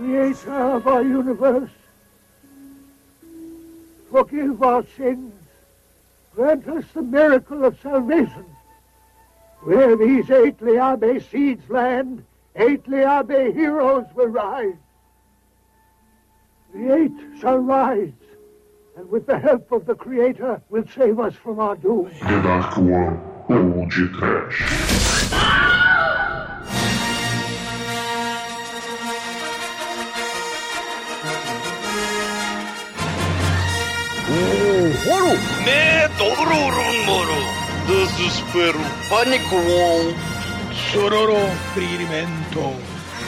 creator of our universe, forgive our sins. Grant us the miracle of salvation. Where these eight Liabe seeds land, eight Liabe heroes will rise. The eight shall rise, and with the help of the Creator, will save us from our doom. Horror! Medororomoro. Desespero. Pânico. Chororô, ferimento.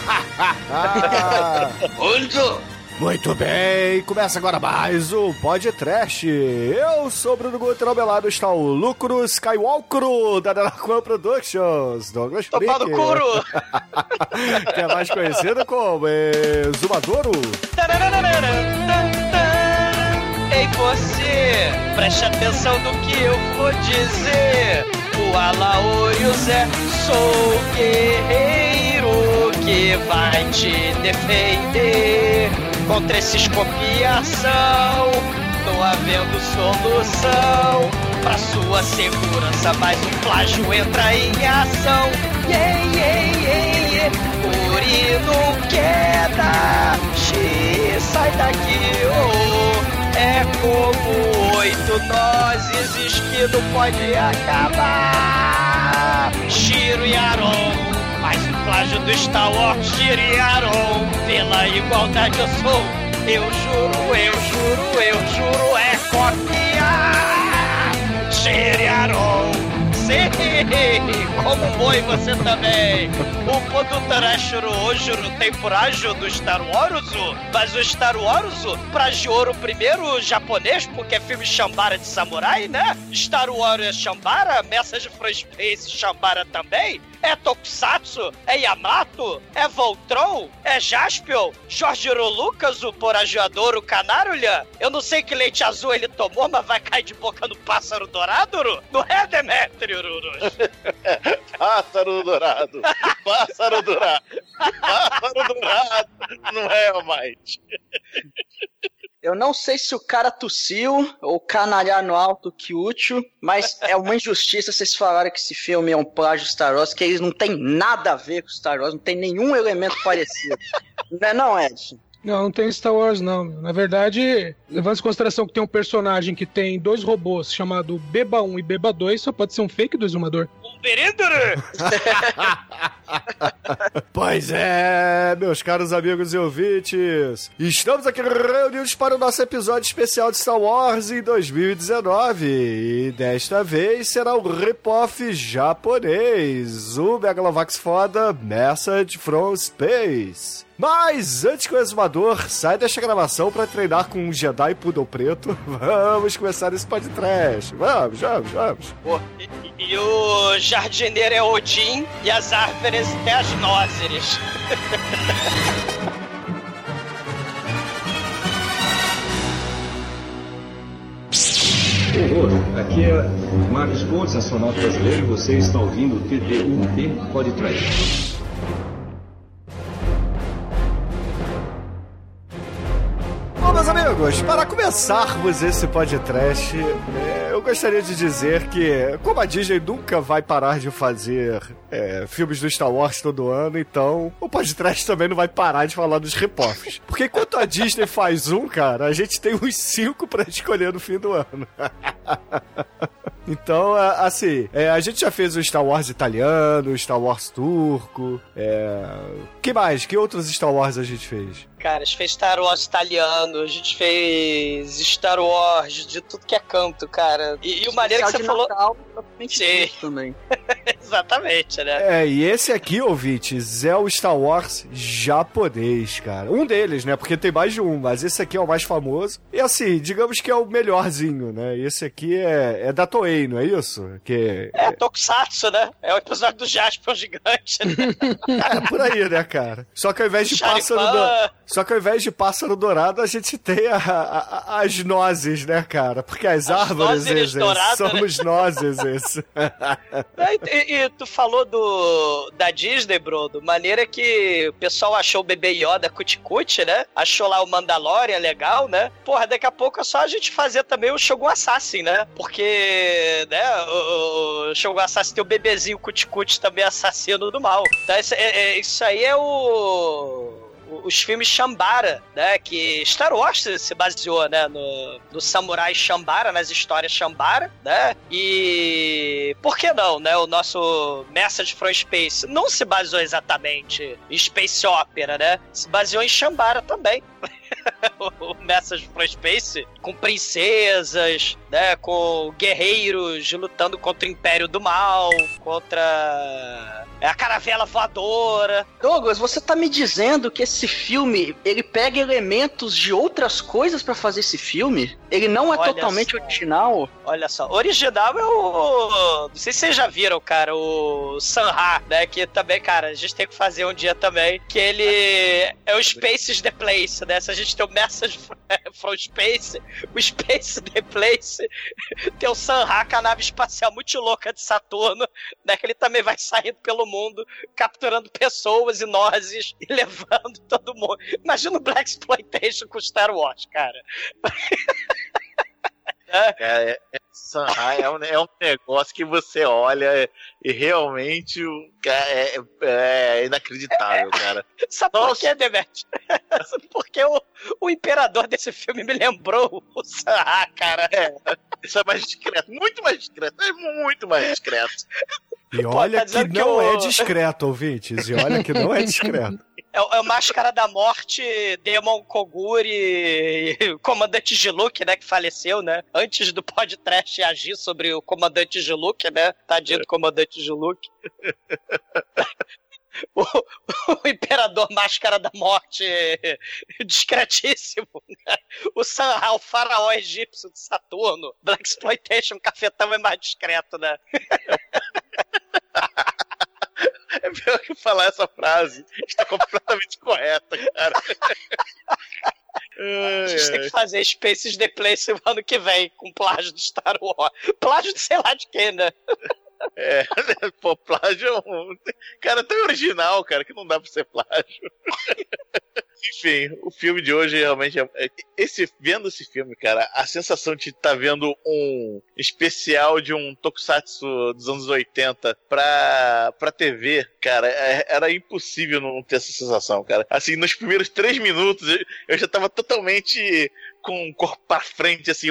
Onde? Muito bem, começa agora mais o Podcast. Eu sou o Bruno Guter, ao meu lado está o Lucro Skywalker da Delacoa Productions, Douglas Topado couro. que é mais conhecido como Exumadoro. Ei você, preste atenção no que eu vou dizer. O Alaúrio Zé, sou o guerreiro que vai te defender contra essa excopiação. Tô havendo solução pra sua segurança, mas o plágio entra em ação. Yeah, yeah, yeah, yeah. Urino queda, Xi, sai daqui, oh. É como oito nozes, esquido pode acabar. Shiro e Aron, mas o plágio do Star Wars, Shiro e Aron. Pela igualdade eu sou, eu juro, eu juro, eu juro, é copiar. Shiro e Aron. Sim, como boi você também. O Podutarashiro Ojuro tem por ágio do Star Wars, mas o Star Wars, pra Joro primeiro japonês, porque é filme Shambara de samurai, né? Star Wars é Shambara, Message from Space Shambara também. É Tokusatsu, é Yamato, é Voltron, é Jaspion, Jorgiro Lucas, o Poragiador, o Canarulha. Eu não sei que leite azul ele tomou, mas vai cair de boca no pássaro dourado, Uru? Não é, Demetrio? Pássaro dourado. Pássaro dourado. Pássaro dourado. Não é, Almighty. Eu não sei se o cara tossiu ou canalhar no alto que útil, mas é uma injustiça vocês falarem que esse filme é um plágio Star Wars, que eles não tem nada a ver com Star Wars, não tem nenhum elemento parecido. não é não, Edson? Não, não tem Star Wars, não. Na verdade, levando em consideração que tem um personagem que tem dois robôs chamado Beba 1 e Beba 2, só pode ser um fake do exumador. Um berendere! Pois é, meus caros amigos e ouvintes, estamos aqui reunidos para o nosso episódio especial de Star Wars em 2019 e desta vez será o rip-off japonês, o Megalovax foda Message from Space. Mas antes que o exumador saia desta gravação para treinar com um Jedi Poodle Preto, vamos começar esse podcast. Vamos, vamos, vamos. E, e- e o jardineiro é Odin e as árvores é as nózeres. Horror, aqui é Marcos Pontes, astronauta brasileiro, e você está ouvindo o TD1P Podcast. Bom, amigos, para começarmos esse podcast, é, eu gostaria de dizer que, como a Disney nunca vai parar de fazer é, filmes do Star Wars todo ano, então o podcast também não vai parar de falar dos rip-offs. Porque enquanto a Disney faz um, cara, a gente tem uns cinco pra escolher no fim do ano. Então, é, assim, a gente já fez o Star Wars italiano, o Star Wars turco. É... que mais? Que outros Star Wars a gente fez? Cara, a gente fez Star Wars italiano, a gente fez Star Wars de tudo que é canto, cara. E, e o maneiro que você falou. Natal, Sim. também. Exatamente, né? É, e esse aqui, ouvintes, é o Star Wars japonês, cara. Um deles, né? Porque tem mais de um, mas esse aqui é o mais famoso. E assim, digamos que é o melhorzinho, né? Esse aqui é, é da Toei, não é isso? Que É, Tokusatsu, né? É o episódio do Jasper gigante, né? é por aí, né, cara? Só que ao invés de pássaro Charipan. Só que ao invés de pássaro dourado, a gente tem a- a- a- as nozes, né, cara? Porque as, árvores nózeres esses, douradas, né? somos nozes. É, E, que tu falou do da Disney, Brodo, maneira que o pessoal achou o bebê Yoda cuticute, né? Achou lá o Mandalorian legal, né? Porra, daqui a pouco é só a gente fazer também o Shogun Assassin, né? Porque, né, o, o Shogun Assassin tem o bebezinho cuticute também assassino do mal. Então, isso, é- é- isso aí é o os filmes Shambara, né? Que Star Wars se baseou, né? No, no samurai Shambara, nas histórias Shambara, né? E por que não, né? O nosso Message from Space não se baseou exatamente em Space Opera, né? Se baseou em Shambara também. o Message from Space com princesas, né? Com guerreiros lutando contra o Império do Mal, contra a caravela voadora. Douglas, você tá me dizendo que esse filme ele pega elementos de outras coisas pra fazer esse filme? Ele não é Olha totalmente só. original? Olha só, original é o. Não sei se vocês já viram, cara, o Sanha, né? Que também, cara, a gente tem que fazer um dia também. Que ele é o Spaces the Place, né? Se a gente tem o Message from Space, o Space the Place, tem o Sanha, que é a nave espacial muito louca de Saturno, né? Que ele também vai saindo pelo mundo, capturando pessoas e nozes e levando todo mundo. Imagina o Black Exploitation com Star Wars, cara. Cara, é, é, Sanhai é um, é um negócio que você olha e realmente ca- é, é inacreditável, cara. Sabe por quê, Demet? Porque o, o imperador desse filme me lembrou o Sanha, cara. É, isso é mais discreto, muito mais discreto, é muito mais discreto. E olha tá que dizendo que não o- é discreto, ouvintes. E olha que não é discreto. É, o- é o Máscara da Morte, Demon Koguri, o Comandante Giluk, né, que faleceu, né? Antes do podcast agir sobre o Comandante Giluk, né? Tadinho do Comandante Giluk. O, o Imperador Máscara da Morte, discretíssimo, né? O Sanha, o faraó egípcio de Saturno. Black Exploitation, cafetão é mais discreto, né? É pior que falar essa frase está completamente correta, cara. A gente tem que fazer Spaces The Place ano que vem, com plágio do Star Wars. Plágio de sei lá de quê, né? É, pô, plágio é um. Cara, é tão original, cara, que não dá pra ser plágio. Enfim, o filme de hoje realmente é. é- Esse, vendo esse filme, cara, a sensação de estar vendo um especial de um tokusatsu dos anos 80 pra, pra TV, cara, é- era impossível não ter essa sensação, cara. Assim, nos primeiros três minutos eu- já tava totalmente com o corpo pra frente, assim,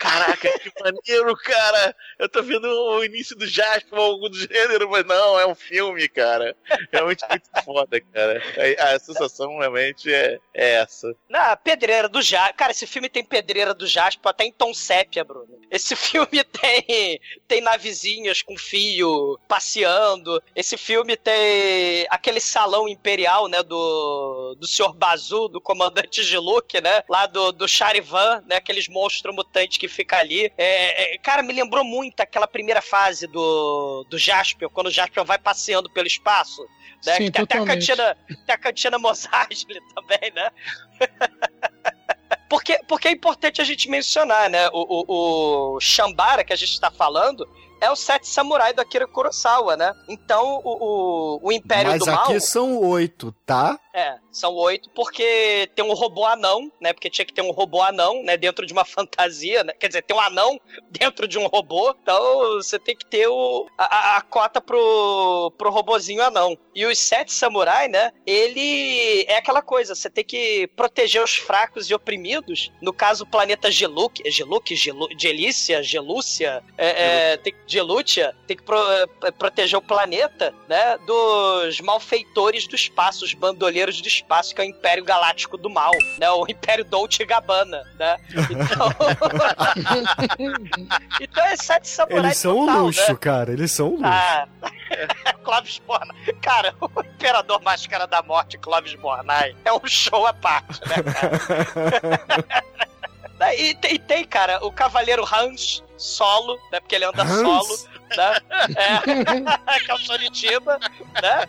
Caraca, que maneiro, cara! Eu tô vendo o início do Jasper ou algo do gênero, mas não, é um filme, cara. Realmente muito foda, cara. A, a sensação realmente é, é essa. Na pedreira do Jasper. Cara, esse filme tem pedreira do Jasper até em tom sépia, Bruno. Esse filme tem, tem navezinhas com fio passeando. Esse filme tem aquele salão imperial, né? Do, do Sr. Bazu, do comandante Giluk, né? Lá do, do Charivan, né? Aqueles monstros mutantes que fica ali. É, é, cara, me lembrou muito aquela primeira fase do, do Jasper, quando o Jasper vai passeando pelo espaço. Né? Sim, tem até a cantina, tem a cantina também, né? Porque, porque é importante a gente mencionar, né? O, o, o Shambara que a gente está falando é o Sete Samurai do Akira Kurosawa, né? Então, o, o, o Império Mas do Mal... aqui são oito, tá? É, são oito, porque tem um robô anão, né? Porque tinha que ter um robô anão, né? Dentro de uma fantasia, né? Quer dizer, tem um anão dentro de um robô. Então você tem que ter o, a, a- cota pro, pro robozinho anão. E os sete samurai, né? Ele é aquela coisa, você tem que proteger os fracos e oprimidos. No caso, o planeta Geluk, é Geluk, Gelu, Gelícia, Gelúcia, é, é, tem, Gelúcia, tem que pro- é, proteger o planeta, né? Dos malfeitores do espaço, os bandoleiros do espaço, que é o Império Galáctico do Mal, né? O Império Dolce Gabbana, né? Então, então é sete samurais Eles são um total, luxo, né? cara. Eles são um luxo. Ah, Clóvis Bornai. Cara, o Imperador Máscara da Morte, Clóvis Bornai, é um show à parte, né, cara? e, tem- e tem, cara, o Cavaleiro Hans solo, né? Porque ele anda Hans? solo, né? É, que é o Sonitiba, né?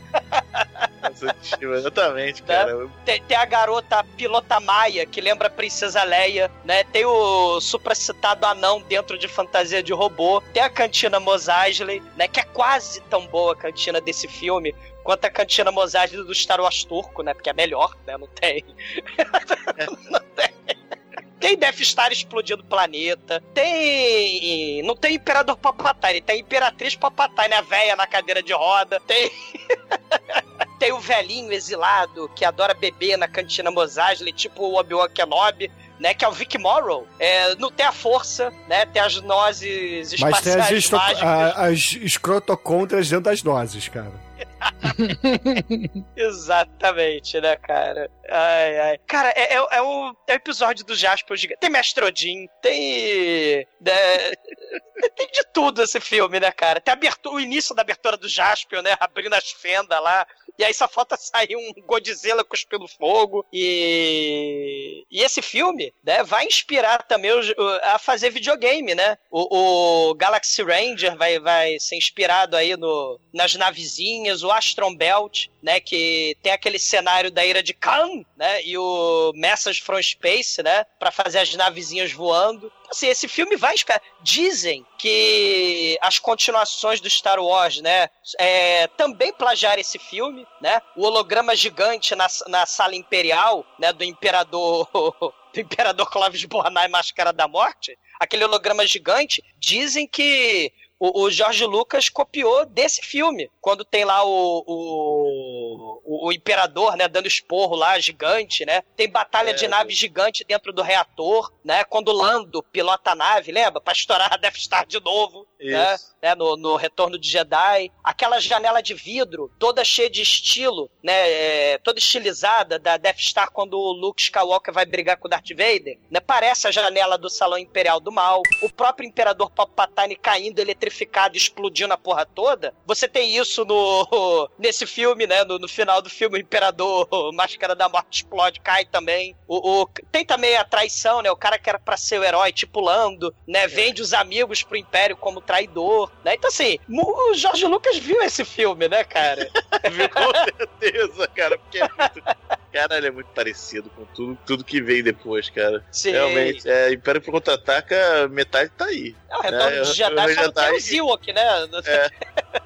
Exatamente, Né? cara. Tem, tem a garota pilota Maia, que lembra a Princesa Leia, né? Tem o supracitado anão dentro de fantasia de robô. Tem a cantina Mos Eisley, né? Que é quase tão boa a cantina desse filme quanto a cantina Mos Eisley do Star Wars turco, né? Porque é melhor, né? Não tem. Não tem. Tem Death Star explodindo o planeta. Tem. Não tem Imperador Palpatine, tem Imperatriz Palpatine, a véia na cadeira de roda. Tem. tem o velhinho exilado que adora beber na cantina Mos Eisley, tipo o Obi-Wan Kenobi. Né, que é o Vic Morrow. É, não tem a força, né? Tem as nozes Mas espaciais tem as, esto- a- as escrotocôndrias dentro das nozes, cara. Exatamente, né, cara? Ai, ai. Cara, é, é, é o, é o episódio do Jasper gigante. Tem Mestre Odin, tem. né, tem de tudo esse filme, né, cara? Tem abertura, o início da abertura do Jasper, né? Abrindo as fendas lá. E aí só falta sair um Godzilla cuspindo fogo. E. E esse filme, né, vai inspirar também a fazer videogame, né? O, o Galaxy Ranger vai, vai ser inspirado aí no, nas navezinhas, o Astron Belt, né? Que tem aquele cenário da Ira de Khan, né? E o Message from Space, né? Pra fazer as navezinhas voando. Assim, esse filme vai. Dizem que as continuações do Star Wars, né? é, também plagiaram esse filme, né? O holograma gigante na, na sala imperial, né? Do imperador. Do imperador Clovis Bornai Máscara da Morte. Aquele holograma gigante. Dizem que o, o Jorge Lucas copiou desse filme. Quando tem lá o, o, o- o imperador, né, dando esporro lá, gigante, né? Tem batalha É, de nave gigante dentro do reator, né? Quando o Lando pilota a nave, lembra? Pra estourar a Death Star de novo, né? Né, no, no Retorno de Jedi. Aquela janela de vidro, toda cheia de estilo, né, é, toda estilizada da Death Star quando o Luke Skywalker vai brigar com o Darth Vader, né, parece a janela do Salão Imperial do Mal. O próprio Imperador Palpatine caindo eletrificado, explodindo a porra toda. Você tem isso no nesse filme, né, no, no final do filme, o Imperador Máscara da Morte explode, cai também. O, o- tem também a traição, né, o cara que era pra ser o herói, tipo Lando, né, vende os amigos pro Império como traidor, né? Então assim, o Jorge Lucas viu esse filme, né, cara? Viu? Com certeza, cara. Porque é muito. Caralho, é muito parecido com tudo, tudo que vem depois, cara. Sim. Realmente, é, Império Contra-Ataca, metade tá aí. É, o Retorno É, de Jedi só não tem Jedi- o Zewok, né?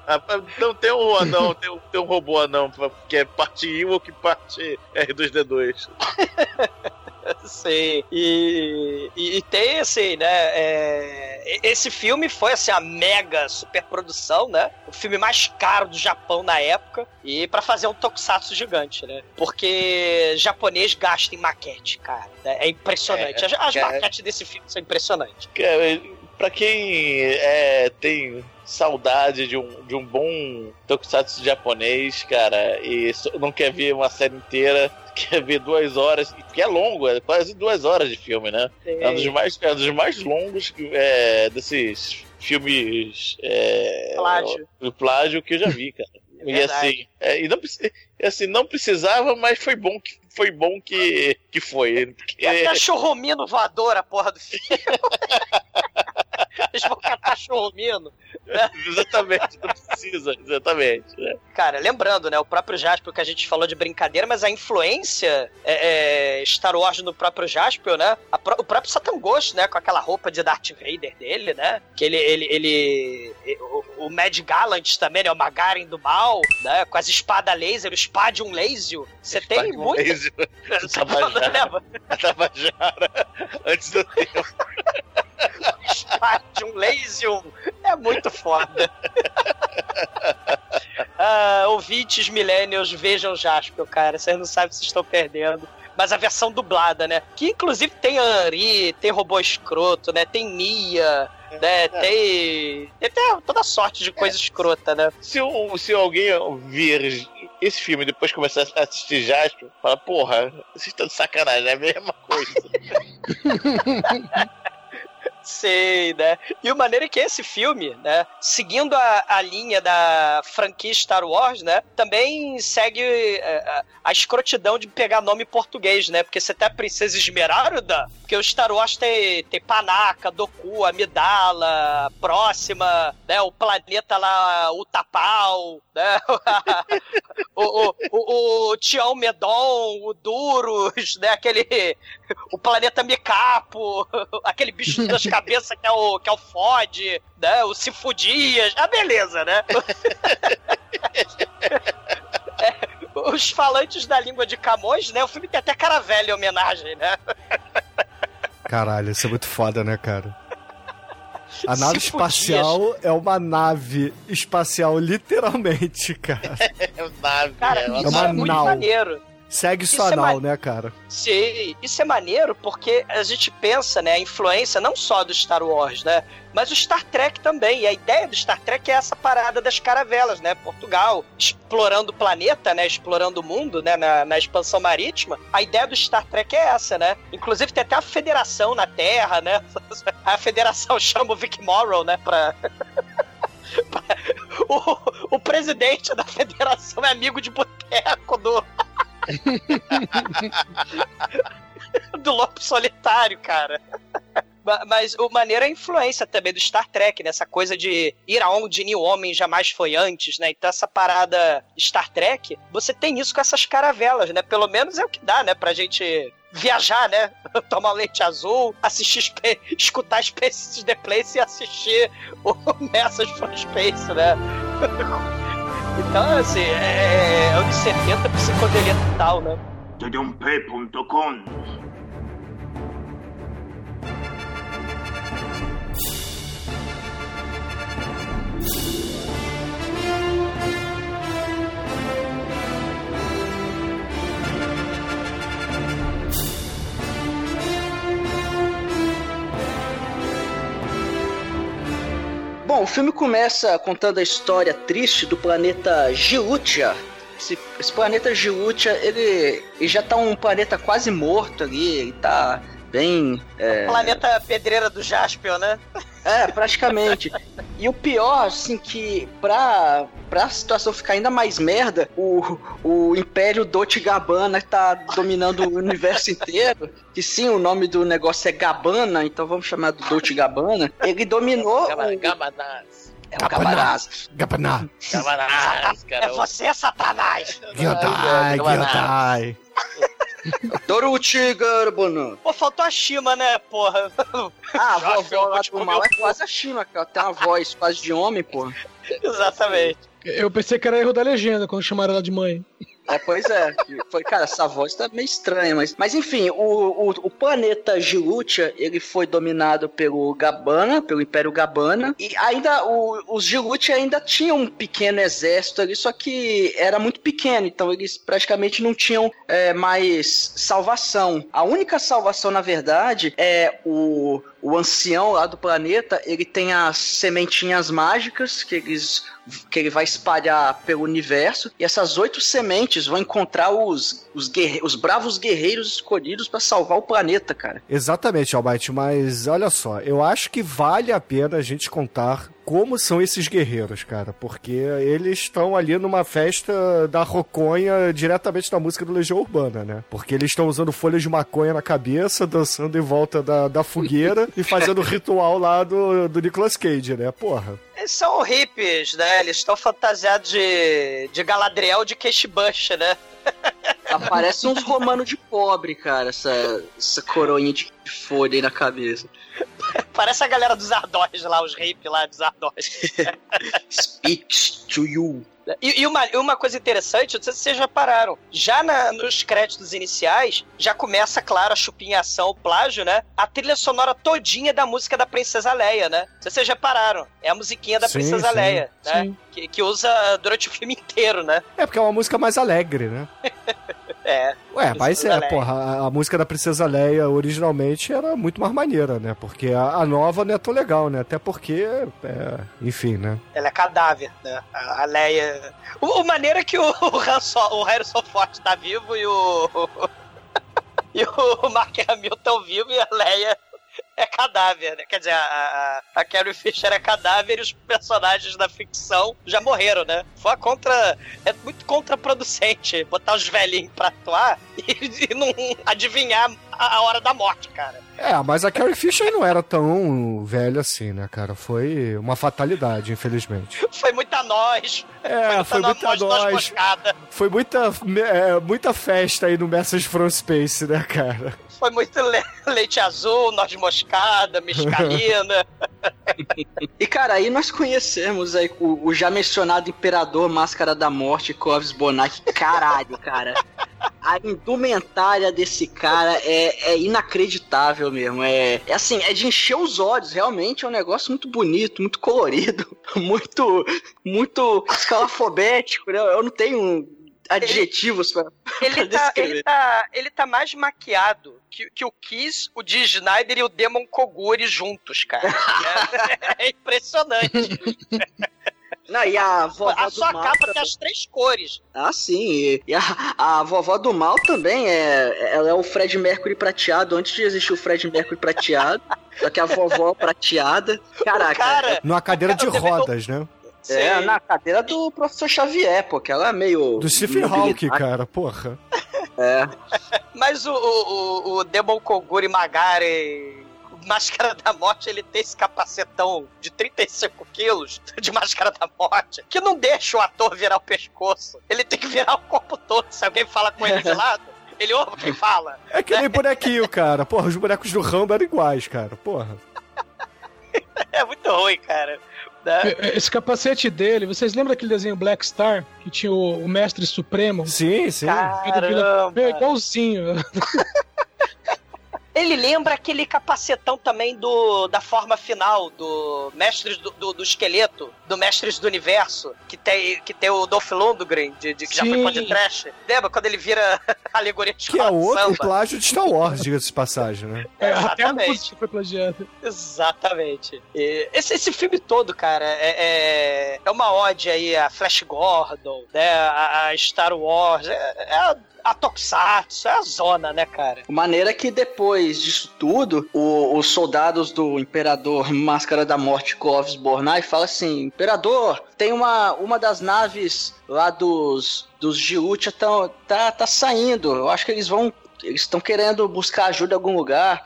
Ah, Então tem um anão, tem um, tem um robô anão, que é parte Ewok e parte R2D2. Sim. E, e, e tem assim, né? é, esse filme foi assim a mega superprodução, né? O filme mais caro do Japão na época e pra fazer um tokusatsu gigante, né? Porque japonês gasta em maquete, cara. né? É impressionante. É, as cara. maquetes desse filme são impressionantes. Cara, pra quem é, tem saudade de um, de um bom tokusatsu japonês, cara, e não quer ver uma série inteira, quer ver duas horas, que é longo, é quase duas horas de filme, né? É um dos mais, é um dos mais longos é, desses filmes é, Plágio. do plágio que eu já vi, cara. É e assim, é, e não, assim, não precisava, mas foi bom que foi bom que, que foi. Porque, até churrumino voador a porra do filme. Eles vão catar churrumino. exatamente, não precisa, exatamente. né? Cara, lembrando, né? O próprio Jasper que a gente falou de brincadeira, mas a influência é, é, Star Wars no próprio Jasper, né? o próprio Satan Ghost, né? Com aquela roupa de Darth Vader dele, né? Que ele. ele, ele o, o Mad Gallant também, né? O Magarin do mal, né? Com as espadas laser, o Spadium Laser. Você tem muito. laser né? na Tabajara antes do tempo. Spadium Laser. É muito foda. ah, ouvintes millennials, vejam Jasper, cara. Vocês não sabem se estão perdendo. Mas a versão dublada, né? Que inclusive tem Anri, tem robô escroto, né? Tem Nia, né? Tem. Tem até toda sorte de coisa escrota, né? Se, um- se alguém vir esse filme e depois começar a assistir Jasper, fala, porra, vocês estão de sacanagem, é a mesma coisa. Sei, né? E o maneiro é que esse filme, né, seguindo a, a linha da franquia Star Wars, né, também segue é, a, a escrotidão de pegar nome português, né? Porque você tem a Princesa Esmeralda, porque o Star Wars tem, tem Panaca, Doku, Amidala, Próxima, né? O planeta lá, o Tapau, né? o, o, o, o Tião Medon, o Duros, né? Aquele. O planeta Micapo, aquele bicho das cabeças que é o, que é o Fod, né? O Cifudias. Ah, beleza, né? É, os falantes da língua de Camões, né? O filme tem até cara velha em homenagem, né? Caralho, isso é muito foda, né, cara? A Se nave fudias. espacial é uma nave espacial, literalmente, cara. É nave, Cara, é uma uma é muito nau. maneiro. Segue Isso sua é ma- né, cara? Sim, isso é maneiro porque a gente pensa, né, a influência não só do Star Wars, né, mas o Star Trek também. E a ideia do Star Trek é essa parada das caravelas, né, Portugal explorando o planeta, né, explorando o mundo, né, na, na expansão marítima. A ideia do Star Trek é essa, né. Inclusive tem até a federação na Terra, né. A federação chama o Vic Morrow, né, pra... O, o presidente da federação é amigo de boteco do. do Lobo Solitário, cara. Ma- Mas o maneiro é a influência também do Star Trek, né? Essa coisa de ir aonde nenhum homem jamais foi antes, né? Então essa parada Star Trek, você tem isso com essas caravelas, né? Pelo menos é o que dá, né? Pra gente viajar, né? Tomar leite azul, assistir, escutar Space the Place e assistir o Message from Space, né? Então, assim, é, é anos 70 psicodelia total, né? td1p.com Bom, o filme começa contando a história triste do planeta Giutia. Esse, esse planeta Giutia, ele, ele já tá um planeta quase morto ali, ele tá bem... é, Planeta Pedreira do Jaspion, né? É, praticamente. E o pior, assim, que pra, pra situação ficar ainda mais merda, o, o Império Dolce Gabbana tá dominando o universo inteiro. Que sim, o nome do negócio é Gabbana, então vamos chamar do Dolce Gabbana. Ele dominou. Gabanás. é o Gabanás. Gabaná. Gabanás, cara. É você, Satanás! Gyodai, Gyodai. Dolce Gabbana. Pô, faltou a Shima, né, porra? Ah, a vovó filho, lá do mal é quase a Shima, que ela tem uma voz quase de homem, pô. Exatamente. Eu pensei que era erro da legenda quando chamaram ela de mãe. É, pois é. Foi, cara, essa voz tá meio estranha, mas. Mas enfim, o, o, o planeta Gilutia, ele foi dominado pelo Gabbana, pelo Império Gabbana. E ainda o, os Gilutia ainda tinham um pequeno exército ali, só que era muito pequeno, então eles praticamente não tinham é, mais salvação. A única salvação, na verdade, é o, o ancião lá do planeta, ele tem as sementinhas mágicas que eles que ele vai espalhar pelo universo e essas oito sementes vão encontrar os, os, guerre- os bravos guerreiros escolhidos pra salvar o planeta, cara. Exatamente, Almighty, mas olha só, eu acho que vale a pena a gente contar como são esses guerreiros, cara, porque eles estão ali numa festa da roconha diretamente da música do Legião Urbana, né? Porque eles estão usando folhas de maconha na cabeça, dançando em volta da, da fogueira e fazendo o ritual lá do, do Nicolas Cage, né? Porra. Eles são hippies, né? Eles estão fantasiados de, de Galadriel de Queixbush, né? Parece uns romanos de pobre, cara, essa, essa coroinha de de folha aí na cabeça. Parece a galera dos Ardós lá, os hippies lá dos Ardós. Speaks to you. E, e uma, uma coisa interessante, não sei se vocês já pararam, já na- nos créditos iniciais, já começa, claro, a chupinhação, o plágio, né? A trilha sonora todinha da música da Princesa Leia, né? Não sei se vocês já pararam. É a musiquinha da Sim, Princesa sim, Leia, né? sim. Que, que usa durante o filme inteiro, né? É porque é uma música mais alegre, né? É. Ué, mas é, Leia. porra, a, a música da Princesa Leia originalmente era muito mais maneira, né? Porque a, a nova não é tão legal, né? Até porque, é, enfim, né? Ela é cadáver, né? A, a Leia. O, o maneiro é que o, o, Hanso, o Harrison Ford tá vivo e o. e o Mark Hamill tão vivo e a Leia é cadáver, né? Quer dizer, a, a, a Carrie Fisher é cadáver e os personagens da ficção já morreram, né? Foi contra. É muito contraproducente botar os velhinhos pra atuar e, e não adivinhar a, a hora da morte, cara. É, mas a Carrie Fisher não era tão velha assim, né, cara? Foi uma fatalidade, infelizmente. Foi muita nós. É, foi muita nós. moscada. Foi muita, é, muita festa aí no Message from Space, né, cara? Foi muito le- leite azul, noz moscada, mescalina. E cara, aí nós conhecemos aí o, o já mencionado Imperador Máscara da Morte, Clovis Bonatti. Caralho, cara. A indumentária desse cara é, é inacreditável mesmo. É, é assim, é de encher os olhos. Realmente é um negócio muito bonito, muito colorido, muito, muito escalafobético. Né? Eu não tenho adjetivos pra, Ele pra tá, descrever. ele, tá, ele tá mais maquiado que, que o Kiss, o Dee Snyder e o Demon Koguri juntos, cara. É, é impressionante. Não, e a vovó A do sua mal capa também. tem as três cores. Ah, sim. E, a, a vovó do mal também é. Ela é o Fred Mercury prateado antes de existir o Fred Mercury prateado. só que a vovó prateada. Caraca. Cara, Numa cadeira de também tô- rodas, né? É, na cadeira do professor Xavier, pô, que ela é meio. Do Stephen Hawking, cara, porra. É. Mas o, o, o, o Demon Koguri Magari, Máscara da Morte, ele tem esse capacetão de 35 quilos de Máscara da Morte, que não deixa o ator virar o pescoço. Ele tem que virar o corpo todo. Se alguém fala com ele de lado, ele ouve quem fala. É que nem bonequinho, cara. Porra, os bonecos do Rambo eram iguais, cara. Porra. É muito ruim, cara. Né? Esse capacete dele, vocês lembram daquele desenho Black Star? Que tinha o, o Mestre Supremo? Sim, sim. Caramba. Meu, igualzinho. Ele lembra aquele capacetão também do da forma final do Mestres do, do, do Esqueleto, do Mestres do Universo, que tem, que tem o Dolph Lundgren, de, de- que já foi Sim. podcast. Lembra quando ele vira alegoria de Que é de outro samba? plágio de Star Wars, diga-se de passagem, né? É, até Exatamente. música foi. Exatamente. E esse, esse filme todo, cara, é, é, é uma ode aí a Flash Gordon, né? A, a Star Wars, é, é a, a Tokusatsu, é a zona, né, cara? Maneira que depois disso tudo, o- os soldados do Imperador Máscara da Morte Clovis Bornai falam assim: Imperador, tem uma, uma das naves lá dos, dos Jiutia tão, tá, tá saindo. Eu acho que eles vão. Eles estão querendo buscar ajuda em algum lugar.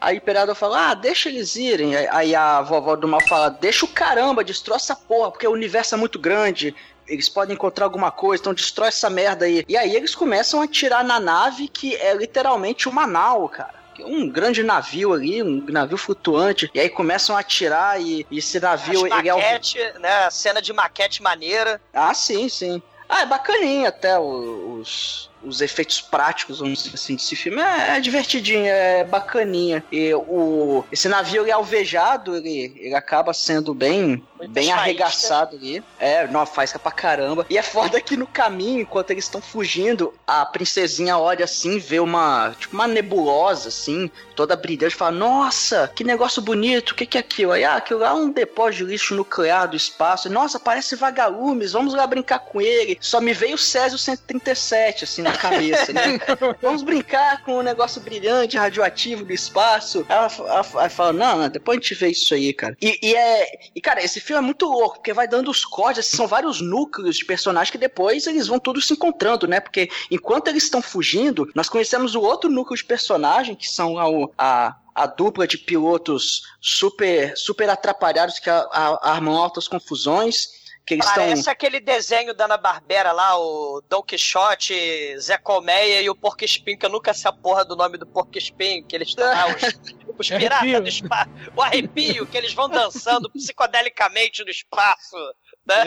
Aí o imperador fala, ah, deixa eles irem. Aí- a vovó do mal fala, deixa o caramba, destrói essa porra, porque o universo é muito grande. Eles podem encontrar alguma coisa, então destrói essa merda aí. E aí eles começam a atirar na nave que é literalmente uma nau, cara. É Um grande navio ali, um navio flutuante. E aí começam a atirar e, e esse navio, As ele é o... maquete, né? Cena de maquete maneira. Ah, sim, sim. Ah, é bacaninha até os, os efeitos práticos, vamos dizer assim, desse filme. É, é divertidinho, é bacaninha. E o, esse navio ele é alvejado, ele, ele acaba sendo bem, bem arregaçado ali. É, não, faísca pra caramba. E é foda que no caminho, enquanto eles estão fugindo, a princesinha olha assim, vê uma, tipo, uma nebulosa, assim, toda brilhante, fala, nossa, que negócio bonito, o que que é aquilo? Aí, ah, aquilo lá é um depósito de lixo nuclear do espaço. Nossa, parece vagalumes, vamos lá brincar com ele. Só me veio o Césio 137, assim, na cabeça, né? vamos brincar com um negócio brilhante, radioativo do espaço. Ela, ela, ela fala, não, não, depois a gente vê isso aí, cara. E, e é... E, cara, esse filme é muito louco, porque vai dando os códigos, são vários núcleos de personagens que depois eles vão todos se encontrando, né? Porque enquanto eles estão fugindo, nós conhecemos o outro núcleo de personagem, que são a, a, a dupla de pilotos super, super atrapalhados que a- a- armam altas confusões. Que eles. Parece aquele desenho da Ana Barbera lá, o Don Quixote, Zé Colmeia e o Porco Espinho, que eu nunca sei a porra do nome do Porco Espinho, que eles estão lá, os, os piratas do espaço. O arrepio, que eles vão dançando psicodelicamente no espaço. Né?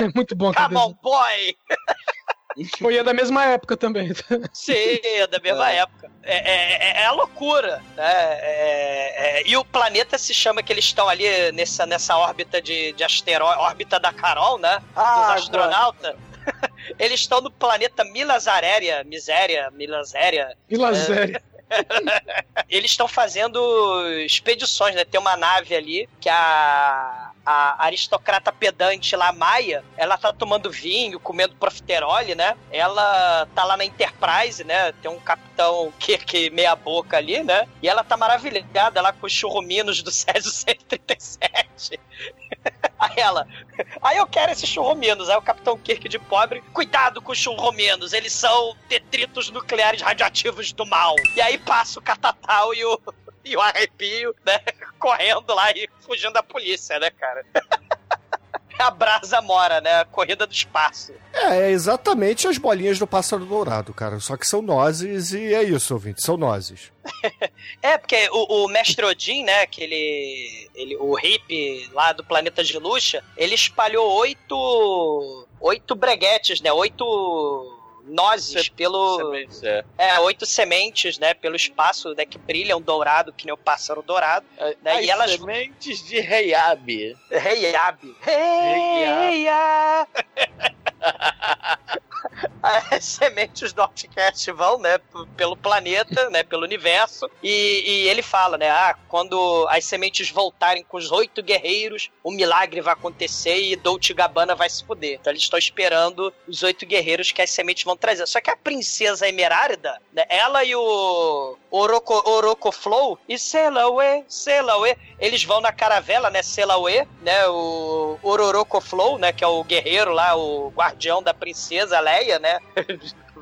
É muito bom. Come on, boy! Foi é da mesma época também. Sim, é da mesma época. É, é, é- é a loucura, né? É- é- e o planeta se chama que eles estão ali nessa, nessa órbita de, de asteroide, órbita da Carol, né? Ah, Dos astronautas. Eles estão no planeta Milazaréria, Miséria, Milaséria. Lazéria. Eles estão fazendo expedições, né? Tem uma nave ali que a a aristocrata pedante lá, Maia, ela tá tomando vinho, comendo profiterole, né? Ela tá lá na Enterprise, né? Tem um capitão que, que meia boca ali, né? E ela tá maravilhada lá com os churruminos do Césio 137. Aí ela, aí eu quero esses churrominos. Aí o Capitão Kirk de pobre, cuidado com os churrominos, eles são detritos nucleares radioativos do mal. E aí passa o Catatal e o, e o arrepio, né? Correndo lá e fugindo da polícia, né, cara? A brasa mora, né? A corrida do espaço. É, é exatamente as bolinhas do pássaro dourado, cara. Só que são nozes e é isso, ouvinte, são nozes. é, porque o, o Mestre Odin, né, que ele, ele, o hippie lá do planeta de Luxa, ele espalhou oito, oito breguetes, né, oito nozes pelo. Sementes, é. é. oito sementes, né? Pelo espaço, né? Que brilham dourado, que nem o pássaro dourado. É, né, As e elas... sementes de Reiab. Reiab. Reiab. as sementes do Outcast vão, né, pelo planeta, né, pelo universo, e, e, ele fala, né, ah, quando as sementes voltarem com os oito guerreiros, o milagre vai acontecer e Dolce Gabbana vai se fuder. Então eles estão esperando os oito guerreiros que as sementes vão trazer. Só que a princesa Emerárida, né, ela e o Oroco, Oroco Flow e Selaway, Selaway, eles vão na caravela, né, Selaway, né, o Ororoco Flow, né, que é o guerreiro lá, o guardião da princesa Leia, né,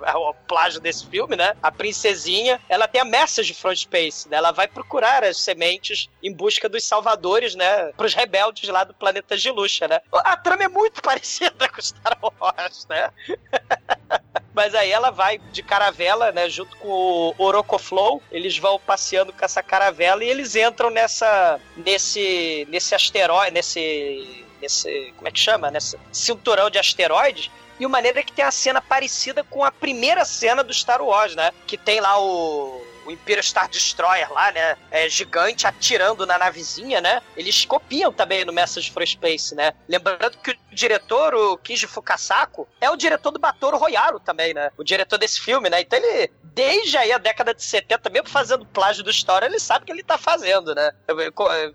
é o plágio desse filme, né? A princesinha, ela tem a message from space, né? Ela vai procurar as sementes em busca dos salvadores, né? Pros rebeldes lá do planeta de Luxa, né? A trama é muito parecida com Star Wars, né? Mas aí ela vai de caravela, né? Junto com o Orocoflow. Eles vão passeando com essa caravela e eles entram nessa. nesse. nesse asteroide. nesse. nesse. como é que chama? Nesse cinturão de asteroides e o maneiro é que tem a cena parecida com a primeira cena do Star Wars, né? Que tem lá o o Imperial Star Destroyer lá, né? É gigante atirando na navezinha, né? Eles copiam também no Message for Space, né? Lembrando que o diretor, o Kiji Fukasako, é o diretor do Batoro Royaro também, né? O diretor desse filme, né? Então ele, desde aí a década de 70, mesmo fazendo plágio do Star ele sabe o que ele tá fazendo, né?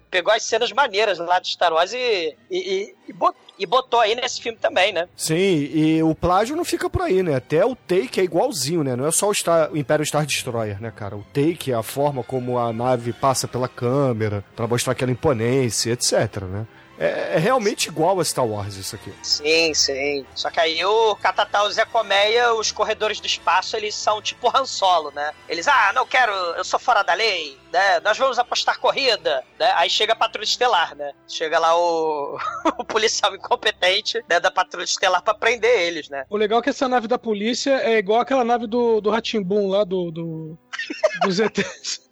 Pegou as cenas maneiras lá de Star Wars e, e, e, e botou e botou aí nesse filme também, né? Sim, e o plágio não fica por aí, né? Até o take é igualzinho, né? Não é só o, Star, o Império Star Destroyer, né, cara? O take é a forma como a nave passa pela câmera, para mostrar aquela imponência, etc, né? É, é, realmente igual a Star Wars isso aqui. Sim, sim. Só que aí o Catatal Zé Colmeia, os corredores do espaço, eles são tipo Han Solo, né? Eles, ah, não quero, eu sou fora da lei, né? Nós vamos apostar corrida, né? Aí chega a Patrulha Estelar, né? Chega lá o, o policial incompetente né, da Patrulha Estelar pra prender eles, né? O legal é que essa nave da polícia é igual aquela nave do, do Ratimbum lá do, do dos ETs.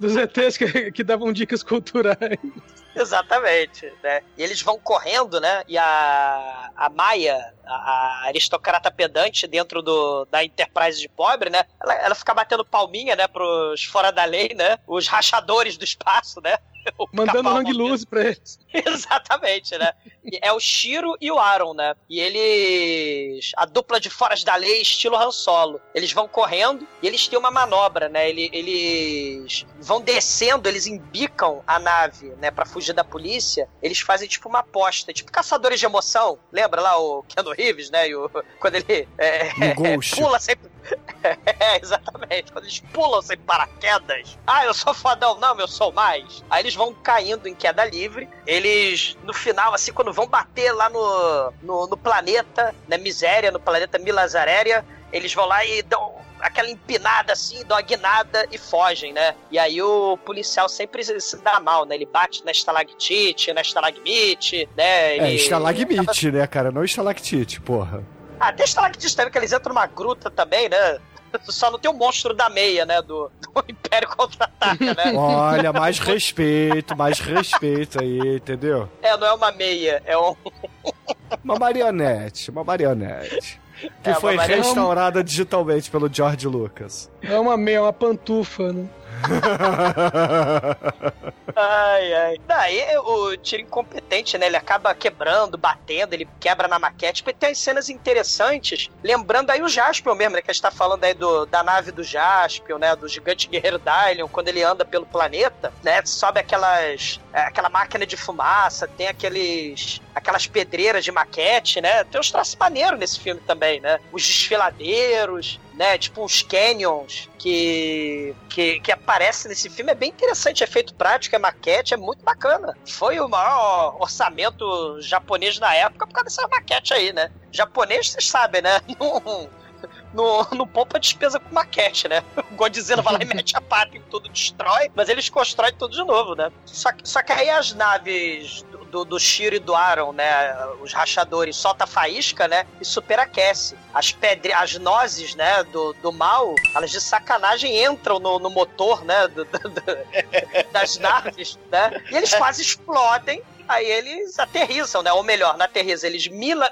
dos ETs que, que davam dicas culturais. Exatamente, né? E eles vão correndo, né? E a, a Maia, a, a aristocrata pedante dentro do, da Enterprise de pobre, né? Ela, ela fica batendo palminha, né? Pros fora da lei, né? Os rachadores do espaço, né? Mandando hang loose pra eles. Exatamente, né? É o Shiro e o Aaron, né? E eles. A dupla de foras da lei, estilo Han Solo. Eles vão correndo e eles têm uma manobra, né? Eles vão descendo, eles embicam a nave, né? Pra fugir da polícia. Eles fazem tipo uma aposta, tipo caçadores de emoção. Lembra lá o Keanu Reeves, né? E o... Quando ele é, é, pula sempre. É, exatamente. Quando eles pulam sem paraquedas. Ah, eu sou fodão. Não, eu sou mais. Aí eles vão caindo em queda livre. Eles, no final, assim, quando vão bater lá no, no, no planeta, na miséria, no planeta Milazaréria, eles vão lá e dão aquela empinada assim, dão uma guinada e fogem, né? E aí o policial sempre se dá mal, né? Ele bate na estalactite, na estalagmite, né? É, ele... É, estalagmite, né, cara? Não estalactite, porra. Ah, tem estalactite também, que eles entram numa gruta também, né? Só não tem o monstro da meia, né? Do, do Império Contra-Ataca, né? Olha, mais respeito, mais respeito aí, entendeu? É, não é uma meia, é um... uma marionete, uma marionete. Que é, foi restaurada digitalmente pelo George Lucas. É uma meia, uma pantufa, né? Ai, ai. Daí o tiro incompetente né? Ele acaba quebrando, batendo, ele quebra na maquete. Tipo, tem cenas interessantes, lembrando aí o Jaspion mesmo, né? Que a gente tá falando aí do, da nave do Jaspion, né? Do gigante guerreiro Dylion, quando ele anda pelo planeta, né? Sobe aquelas. é, aquela máquina de fumaça, tem aqueles. aquelas pedreiras de maquete, né? Tem uns traços maneiros nesse filme também, né? Os desfiladeiros, né? Tipo uns canyons que, que, que aparece nesse filme. É bem interessante, é feito prático, é maquete, é muito bacana. Foi o maior orçamento japonês na época por causa dessa maquete aí, né? Japonês, vocês sabem, né? Não, não, não poupa despesa com maquete, né? O Godzilla vai lá e mete a pata em tudo, destrói, mas eles constroem tudo de novo, né? Só, que- só que aí as naves do, do Shiro e do Aaron, né? Os rachadores, solta a faísca, né? E superaquece. As pedre... as nozes, né? Do, do mal, elas de sacanagem entram no, no motor, né? do- do- das naves, né? E eles quase explodem. Aí eles aterrissam, né? Ou melhor, não aterrissam, eles mila,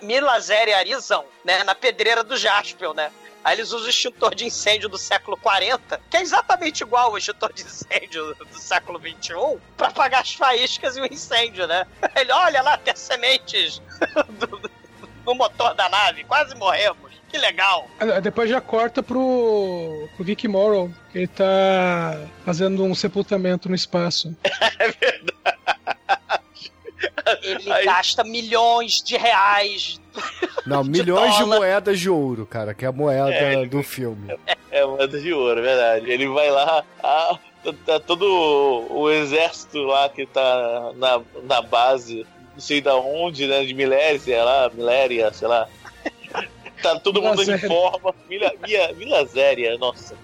né? Na pedreira do Jaspion, né? Aí eles usam o extintor de incêndio do século 40, que é exatamente igual ao extintor de incêndio do século 21, pra apagar as faíscas e o incêndio, né? Ele, olha lá, tem sementes do- do- no motor da nave, quase morremos. Que legal. Depois já corta pro, pro Vic Morrow, que ele tá fazendo um sepultamento no espaço. Ele Aí- gasta milhões de reais. Não, De milhões de dólar. moedas de ouro, cara, que é a moeda É, ele- do filme. É moeda de ouro, é verdade. Ele vai lá, ah, tá, todo o, o exército lá que tá na, na base, não sei da onde, né? De Milésia lá, Miléria, sei lá. Tá todo mundo em Milazéria. forma. Milazéria, nossa.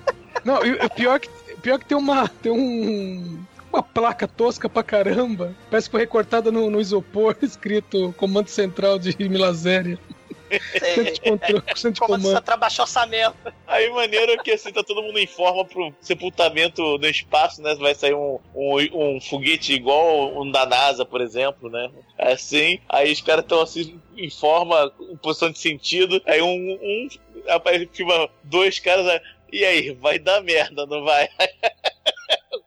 Não, e o pior que, pior que tem uma. Tem um. Uma placa tosca pra caramba. Parece que foi recortada no, no isopor, escrito Comando Central de Milazéria. Centro de controle, centro de comando. trabalhou orçamento. Aí maneiro que assim, tá todo mundo em forma pro sepultamento no espaço, né? Vai sair um, um, um foguete igual um da NASA, por exemplo, né? Assim, aí os caras estão assim em forma, em posição de sentido. Aí um, um filma dois caras, aí, e aí, vai dar merda, não vai?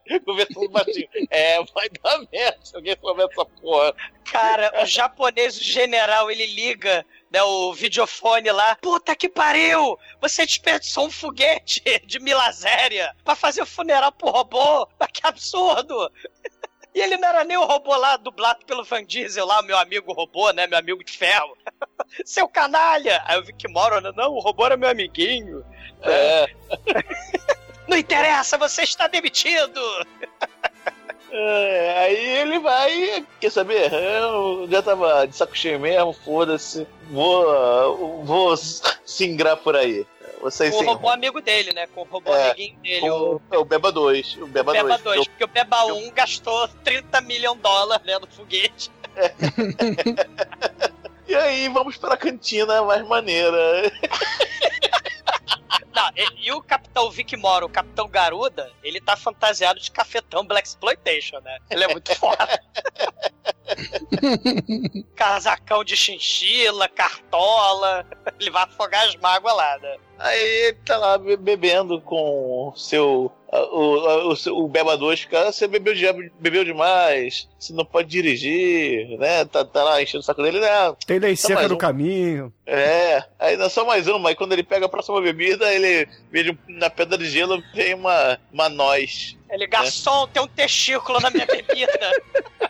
Conversando baixinho. É, vai dar merda se alguém souber essa porra. Cara, o japonês, o general, ele liga né, o videofone lá. Puta que pariu! Você desperdiçou um foguete de Milazéria pra fazer o funeral pro robô. Mas que absurdo! E ele não era nem o robô lá, dublado pelo Van Diesel lá, meu amigo robô, né? Meu amigo de ferro. Seu canalha! Aí eu vi que moro, né? Não, o robô era meu amiguinho. É. Não interessa, você está demitido! É, aí ele vai, quer saber? Eu já tava de saco cheio mesmo, foda-se. Vou, vou singrar por aí. Vocês Com o robô amigo dele, né? Com o robô É, amiguinho dele, o Com, é o Beba 2. O Beba, Beba 2. 2, porque o Beba 1 gastou 30 milhões de dólares né, no foguete. E aí vamos pra cantina mais maneira. Não, e, e o Capitão Vic Moro, o Capitão Garuda, ele tá fantasiado de cafetão Black Exploitation, né? Ele é muito foda. Casacão de chinchila, cartola. Ele vai afogar as mágoas lá, né? Aí ele tá lá be- bebendo com o seu. O, o, seu- o Beba 2, cara, você bebeu, de- bebeu demais, você não pode dirigir, né? Tá, tá lá enchendo o saco dele, né? Tem lei Só seca no um. caminho. É, aí não é só mais uma, aí quando ele pega a próxima bebida, ele vê na pedra de gelo vem uma, uma noz. Ele, garçom, tem um testículo na minha bebida.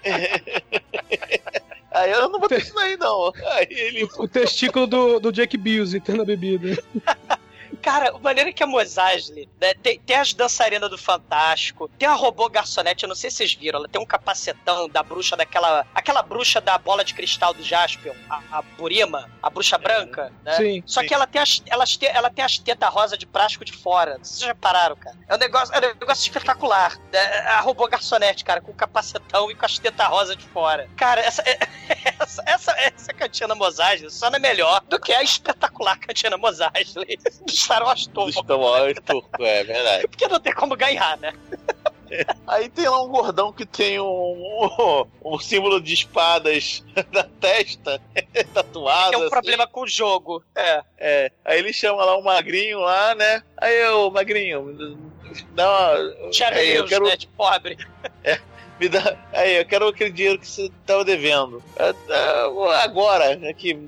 Aí eu não vou ter isso aí, não. Aí ele. O testículo do, do Jack Busey tem na bebida. Cara, a maneira que a Mosasli, né, tem, tem as dançarinas do Fantástico, tem a robô garçonete, eu não sei se vocês viram, ela tem um capacetão da bruxa daquela. Aquela bruxa da bola de cristal do Jaspion, a, a Burima, a bruxa branca, né? Sim. Só Sim. que ela tem, as, elas te- ela tem as tetas rosa de plástico de fora. Vocês já repararam, cara? É um negócio, é um negócio espetacular. né? A robô garçonete, cara, com o capacetão e com as tetas rosa de fora. Cara, essa, essa, essa, essa cantina Mosasli só não é melhor do que a espetacular cantina Mosasli do Wars Turbo. Dos Tomahawk turco, é verdade. Porque não tem como ganhar, né? Aí tem lá um gordão que tem um, um, um símbolo de espadas na testa, tatuado. Tem um assim. problema com o jogo. É. É, aí ele chama lá um magrinho lá, né? Aí eu, magrinho, dá uma. Aí, eu quero, né? De pobre. Me dá. Aí, eu quero aquele dinheiro que você tava devendo. É, é, Agora, aqui,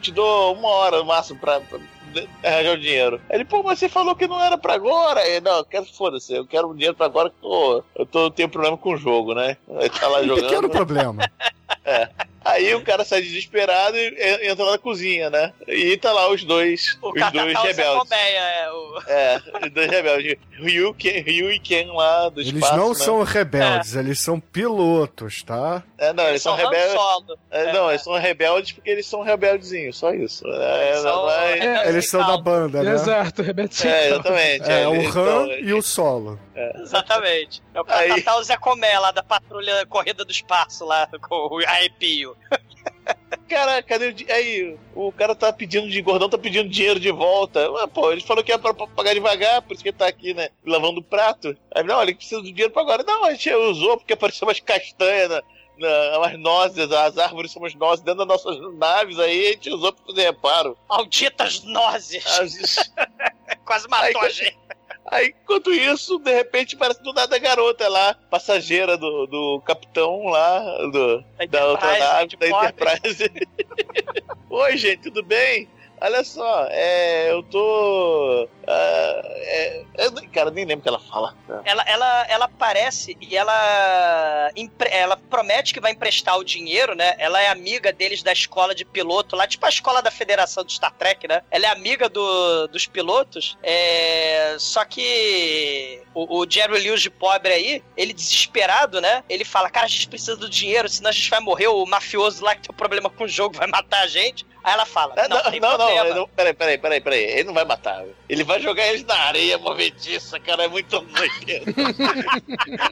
te dou uma hora no máximo pra, pra arranjar o dinheiro. Ele, pô, mas você falou que não era pra agora. Aí, não, eu quero, foda-se, eu quero o dinheiro pra agora que eu tô, eu tô, tenho problema com o jogo, né? Ele tá lá Um pequeno jogando. problema. Aí o cara sai desesperado e entra na cozinha, né? E tá lá os dois, O os dois Catatal Zé rebeldes. Colmeia é o. É, os dois rebeldes. Ryu, Ken, Ryu e Ken lá do Eles espaço. não né? são rebeldes, eles são pilotos, tá? É, não, eles são Han rebeldes. Solo. É, não, eles são rebeldes porque eles são rebeldezinhos, só isso. É, Eles são- é- É, Eles são da banda, né? Exato, Rebeto. é, exatamente. É, o eles Han são- e o Solo. Exatamente. É o Catatal Zé Comé lá da patrulha Corrida do Espaço lá com o arrepio. Cara, cadê o di- Aí, o cara tá pedindo de gordão, tá pedindo dinheiro de volta. Ué, pô, ele falou que era pra pagar devagar, por isso que ele tá aqui, né? Lavando o prato. Aí, não, ele precisa do dinheiro pra agora. Não, a gente usou porque apareceu umas castanhas, na, na, umas nozes, as árvores são umas nozes dentro das nossas naves aí, a gente usou pra fazer reparo. Malditas nozes. As- Quase matou Aí, a gente. Aí, enquanto isso, de repente, parece do nada a garota lá, passageira do, do capitão lá, do, da outra Enterprise, nave, da. Enterprise. Oi, gente, tudo bem? Olha só, é, eu tô. ah, é, eu cara, nem lembro o que ela fala. Ela, ela, ela aparece e ela, empre- ela promete que vai emprestar o dinheiro, né? Ela é amiga deles da escola de piloto lá, tipo a escola da federação do Star Trek, né? Ela é amiga do- dos pilotos, é... só que o, o Jerry Lewis de pobre aí, ele desesperado, né? Ele fala, cara, a gente precisa do dinheiro, senão a gente vai morrer, o mafioso lá que tem um problema com o jogo vai matar a gente. Aí ela fala, É, não, não, não, não, ele não, peraí, peraí, peraí, peraí. Ele não vai matar. Ele vai jogar eles na areia movediça, cara. É muito anos 80.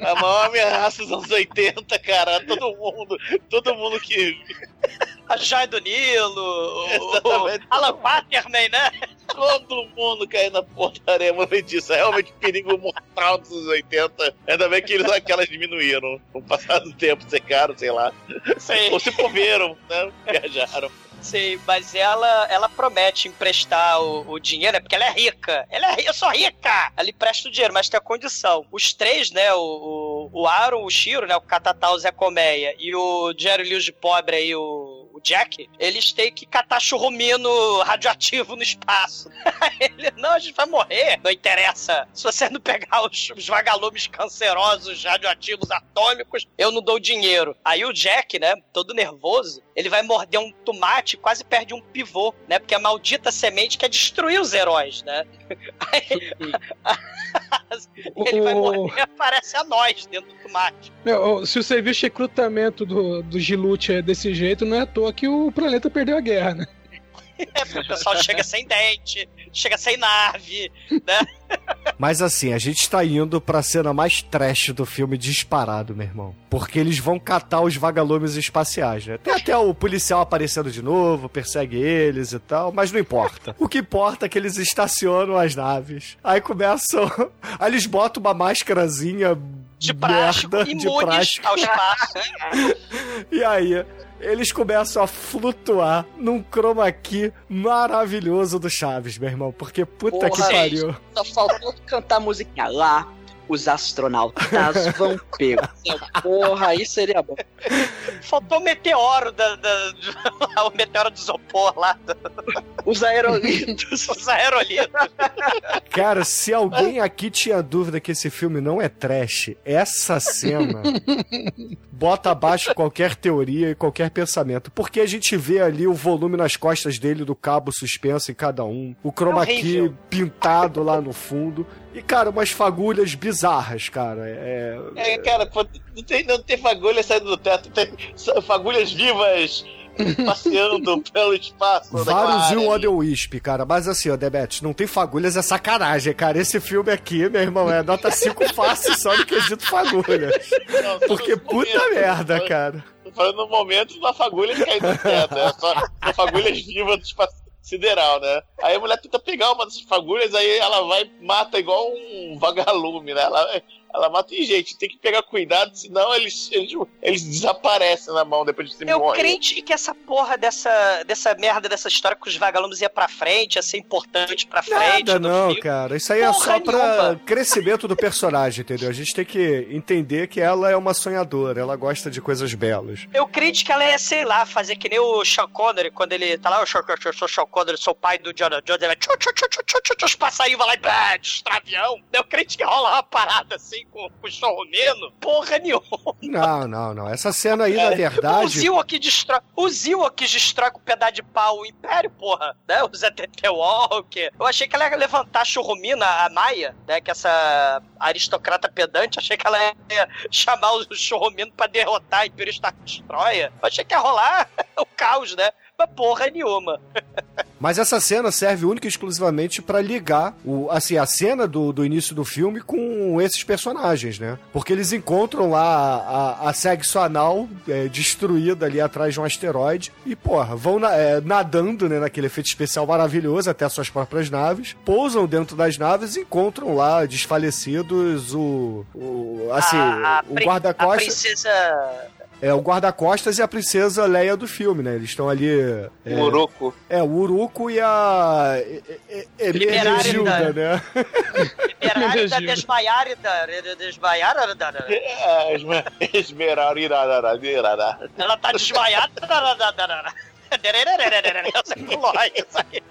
a maior ameaça dos anos 80, cara. Todo mundo, todo mundo que. A Joia do Nilo, o, o Exatamente. Alan Quaterman, né? Todo mundo caindo na areia movediça. É realmente perigo mortal dos anos 80. Ainda bem que eles, aquelas diminuíram. Com o passar do tempo, secaram, sei lá. Sim. Ou se moveram, né? Viajaram. Sim, mas ela, ela promete emprestar o, o dinheiro, é porque ela é rica. Ela é rica, eu sou rica! Ela empresta o dinheiro, mas tem a condição. Os três, né, o, o, o Aaron, o Shiro, né, o Catatal, o Zé Colmeia e o Jerry Lewis de pobre aí, o, o Jack, eles têm que catar churrumino radioativo no espaço. Ele, não, a gente vai morrer. Não interessa. Se você não pegar os, os vagalumes cancerosos, radioativos, atômicos, eu não dou dinheiro. Aí o Jack, né, todo nervoso, ele vai morder um tomate e quase perde um pivô, né? Porque a maldita semente quer destruir os heróis, né? Aí, ele vai morder e aparece a nós dentro do tomate. Meu, se o serviço de recrutamento do, do Gilute é desse jeito, não é à toa que o planeta perdeu a guerra, né? É, porque o pessoal chega sem dente, chega sem nave, né? Mas assim, a gente tá indo pra cena mais trash do filme disparado, meu irmão. Porque eles vão catar os vagalumes espaciais, né? Tem até o policial aparecendo de novo, persegue eles e tal, mas não importa. O que importa é que eles estacionam as naves. Aí começam. Aí eles botam uma máscarazinha De plástico, merda, de imunes plástico. ao espaço. E aí, eles começam a flutuar num chroma key maravilhoso do Chaves, meu irmão. Porque puta que Porra, pariu. Só faltou cantar a musiquinha lá. Os astronautas vão pegar. Porra, aí seria bom. Faltou o meteoro da, da- o meteoro do isopor lá, Os aerolitos. os aerolitos. Cara, se alguém aqui tinha dúvida que esse filme não é trash, essa cena bota abaixo qualquer teoria e qualquer pensamento. Porque a gente vê ali o volume nas costas dele do cabo suspenso em cada um, o chroma key horrível. pintado lá no fundo. E, cara, umas fagulhas bizarras, cara. É. É, cara, pô, não tem, não tem fagulha saindo do teto, tem fagulhas vivas passeando pelo espaço. daquela Vários e área um ali. Odell Wisp, cara. Mas assim, ó, Debetes, não tem fagulhas, é sacanagem, cara. Esse filme aqui, meu irmão, é nota 5 fácil só no quesito fagulhas. Não, só Porque puta momento, merda, tô- cara. Tô falando no momento da fagulha cair do teto, é só são fagulhas vivas do espaço. Sideral, né? Aí a mulher tenta pegar uma dessas fagulhas, aí ela vai mata igual um vagalume, né? Ela, ela mata e, gente, tem que pegar cuidado, senão eles, eles, eles desaparecem na mão depois de se Eu morrer. crente que essa porra dessa, dessa merda, dessa história com os vagalumes ia pra frente, ia ser importante pra frente. Nada não, filme. cara. Isso aí é Porra só pra nenhuma. crescimento do personagem, entendeu? A gente tem que entender que ela é uma sonhadora, ela gosta de coisas belas. Eu crente que ela ia, sei lá, fazer que nem o Sean Connery, quando ele tá lá, o Sean, eu sou Sean Connery, sou pai do Jonah Jones, ele tchu, tchu, tchu, tchu, tchu, tchu, tchu, os passarinhos vai lá e bah, destrói avião. Eu crente que rola uma parada assim com, com o showmeno. Porra nenhuma. Não, não, não. Essa cena aí, na O verdade. Zilok destrói, o destrói com um pedaço de pau o Império, porra, né? O ZTT Walker. Eu achei que ela ia levantar a Churrumina, a Maia, né? Que essa aristocrata pedante, achei que ela ia chamar o Churrumino pra derrotar a Império Star Destroyer. Eu achei que ia rolar o caos, né? Mas porra nenhuma. Mas essa cena serve única e exclusivamente pra ligar o, assim, a cena do, do início do filme com esses personagens, né? Porque eles encontram lá a, a, a sexo anal é, destruída ali atrás de um asteroide e, porra, vão na- é, nadando, né, naquele efeito especial maravilhoso até suas próprias naves, pousam dentro das naves e encontram lá desfalecidos o, o assim, a, o pri- A guarda-costas princesa. É o guarda-costas e a princesa Leia do filme, né? Eles estão ali é, O Uruco. é, o Uruco e a. Emergilda, da- né? Liberária da Imagina. desmaiarida. Desmaiarida. É, esme- Esmeralda. Ela tá desmaiada. Essa colóide, isso aí.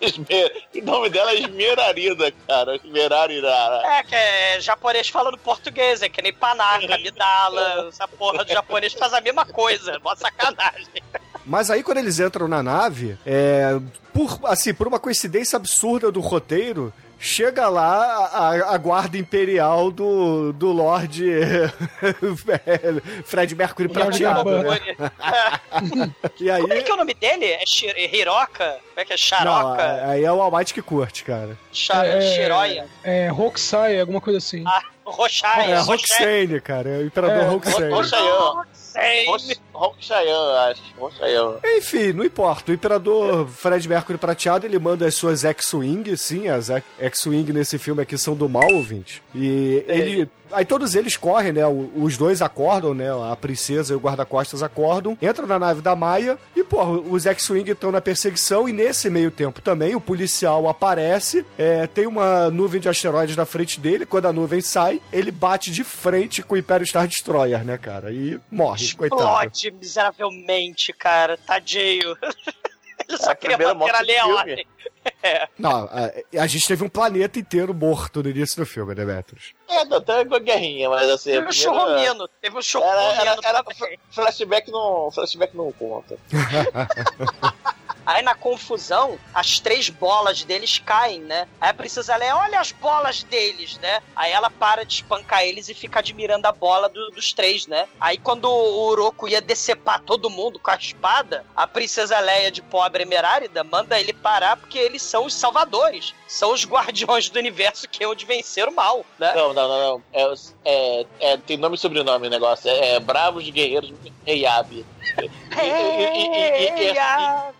Esmer... O nome dela é Esmerarida, cara. Esmerarida. É, que é japonês falando português, é que nem panaca, midala, essa porra do japonês faz a mesma coisa, mó sacanagem. Mas aí quando eles entram na nave, é, por, assim, por uma coincidência absurda do roteiro, chega lá a, a guarda imperial do, do Lorde Fred Mercury Lorde prateado, né? E aí... Como é que é o nome dele? É Shi- Hiroka? Como é que é? Não, Charoca? aí é o Almighty que curte, cara. Cha- É- Shiroya? É, Roxai, alguma coisa assim. Ah, Roshaya. É Roxane, cara. É o Imperador É, Roxane. Roxayan. Roxane. Roxayan, acho. Roxayan. Enfim, não importa. O Imperador Fred Mercury Prateado, ele manda as suas X-Wing, sim, as X-Wing nesse filme aqui são do mal, ouvinte. E ele... Aí todos eles correm, né? Os dois acordam, né? A princesa e o guarda-costas acordam, entram na nave da Maia e, porra, os X-Wing estão na perseguição e nesse meio tempo também o policial aparece, é, tem uma nuvem de asteroides na frente dele, quando a nuvem sai, ele bate de frente com o Império Star Destroyer, né, cara? E morre, coitado. Explode miseravelmente, cara. Tadinho. Ele só É a queria manter a do filme. Leone. Não, a, a gente teve um planeta inteiro morto no início do filme, Demetrius. É, não, tem uma guerrinha, mas assim. Teve um churromino. Teve um Era, churromino. era, era, também. flashback não, flashback não conta. Aí na confusão, as três bolas deles caem, né? Aí a princesa Leia, olha as bolas deles, né? Aí ela para de espancar eles e fica admirando a bola do- dos três, né? Aí quando o Oroco ia decepar todo mundo com a espada, a princesa Leia de pobre emerárida manda ele parar porque eles são os salvadores. São os guardiões do universo que é onde vencer o mal, né? Não, não, não, não. É, é, é, tem nome e sobrenome o negócio. É, é Bravos Guerreiros Reiab.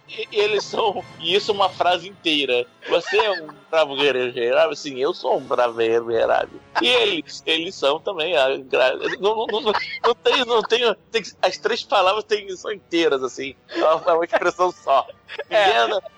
E eles são. E isso é uma frase inteira. Você é um bravo guerreiro Reiab? Sim, eu sou um bravo guerreiro Reiab. E eles, eles são também. a Não, não, não, não tem, não tem, tem- As três palavras tem, são inteiras, assim. É uma, é expressão só. É.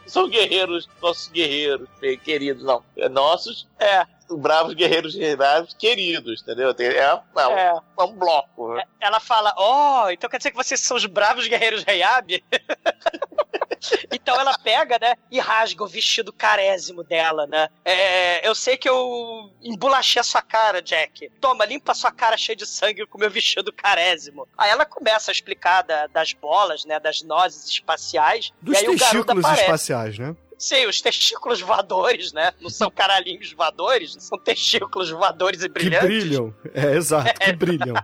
São guerreiros, nossos guerreiros, queridos, não. É nossos É, bravos guerreiros Reiab queridos, entendeu? Tem- É, é, um- é. é um bloco. Ela fala, ó, então quer dizer que vocês são os bravos guerreiros Reiab? então ela pega, né, e rasga o vestido carésimo dela, né? É, eu sei que eu embolachei a sua cara, Jack. Toma, limpa a sua cara cheia de sangue com o meu vestido carésimo. Aí ela começa a explicar da- das bolas, né, das nozes espaciais. Dos e aí o garoto testículos aparece. espaciais, né? Sim, os testículos voadores, né? Não são caralhinhos voadores, são testículos voadores e Que brilhantes. brilham. É, exato, que brilham.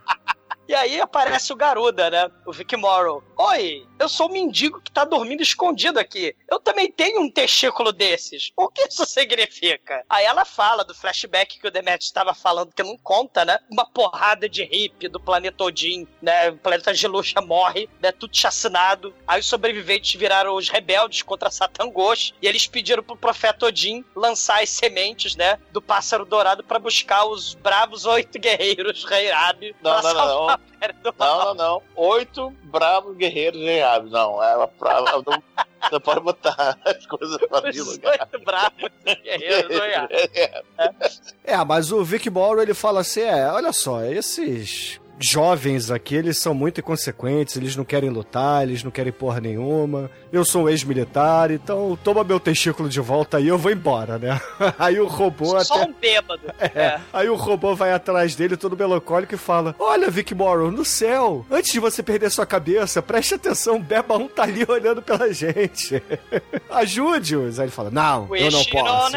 E aí aparece o Garuda, né? O Vic Morrow. Oi, eu sou o mendigo que tá dormindo escondido aqui. Eu também tenho um testículo desses. O que isso significa? Aí ela fala do flashback que o Demet estava falando, que não conta, né? Uma porrada de hippie do planeta Odin, né? O planeta Gelusha morre, né? Tudo chacinado. Aí os sobreviventes viraram os rebeldes contra Satan Ghost e eles pediram pro profeta Odin lançar as sementes, né? Do pássaro dourado para buscar os bravos oito guerreiros Rei Abi. Não, não, não, não. Do Não, Mal. não, não. Oito bravos guerreiros reados. Não, é uma prova. Não, você pode botar as coisas de Os lugar. oito bravos guerreiros Rei Abi. É, mas o Vic Morrow ele fala assim: é, olha só, esses jovens aqui, eles são muito inconsequentes, eles não querem lutar, eles não querem porra nenhuma. Eu sou um ex-militar, então toma meu testículo de volta aí, eu vou embora, né? Aí o robô Só até. um bêbado. É. Aí o robô vai atrás dele, todo melancólico, e fala: Olha, Vic Morrow, no céu, antes de você perder sua cabeça, preste atenção, o Beba 1 tá ali olhando pela gente. Ajude-os. Aí ele fala: Não, eu não Wish posso.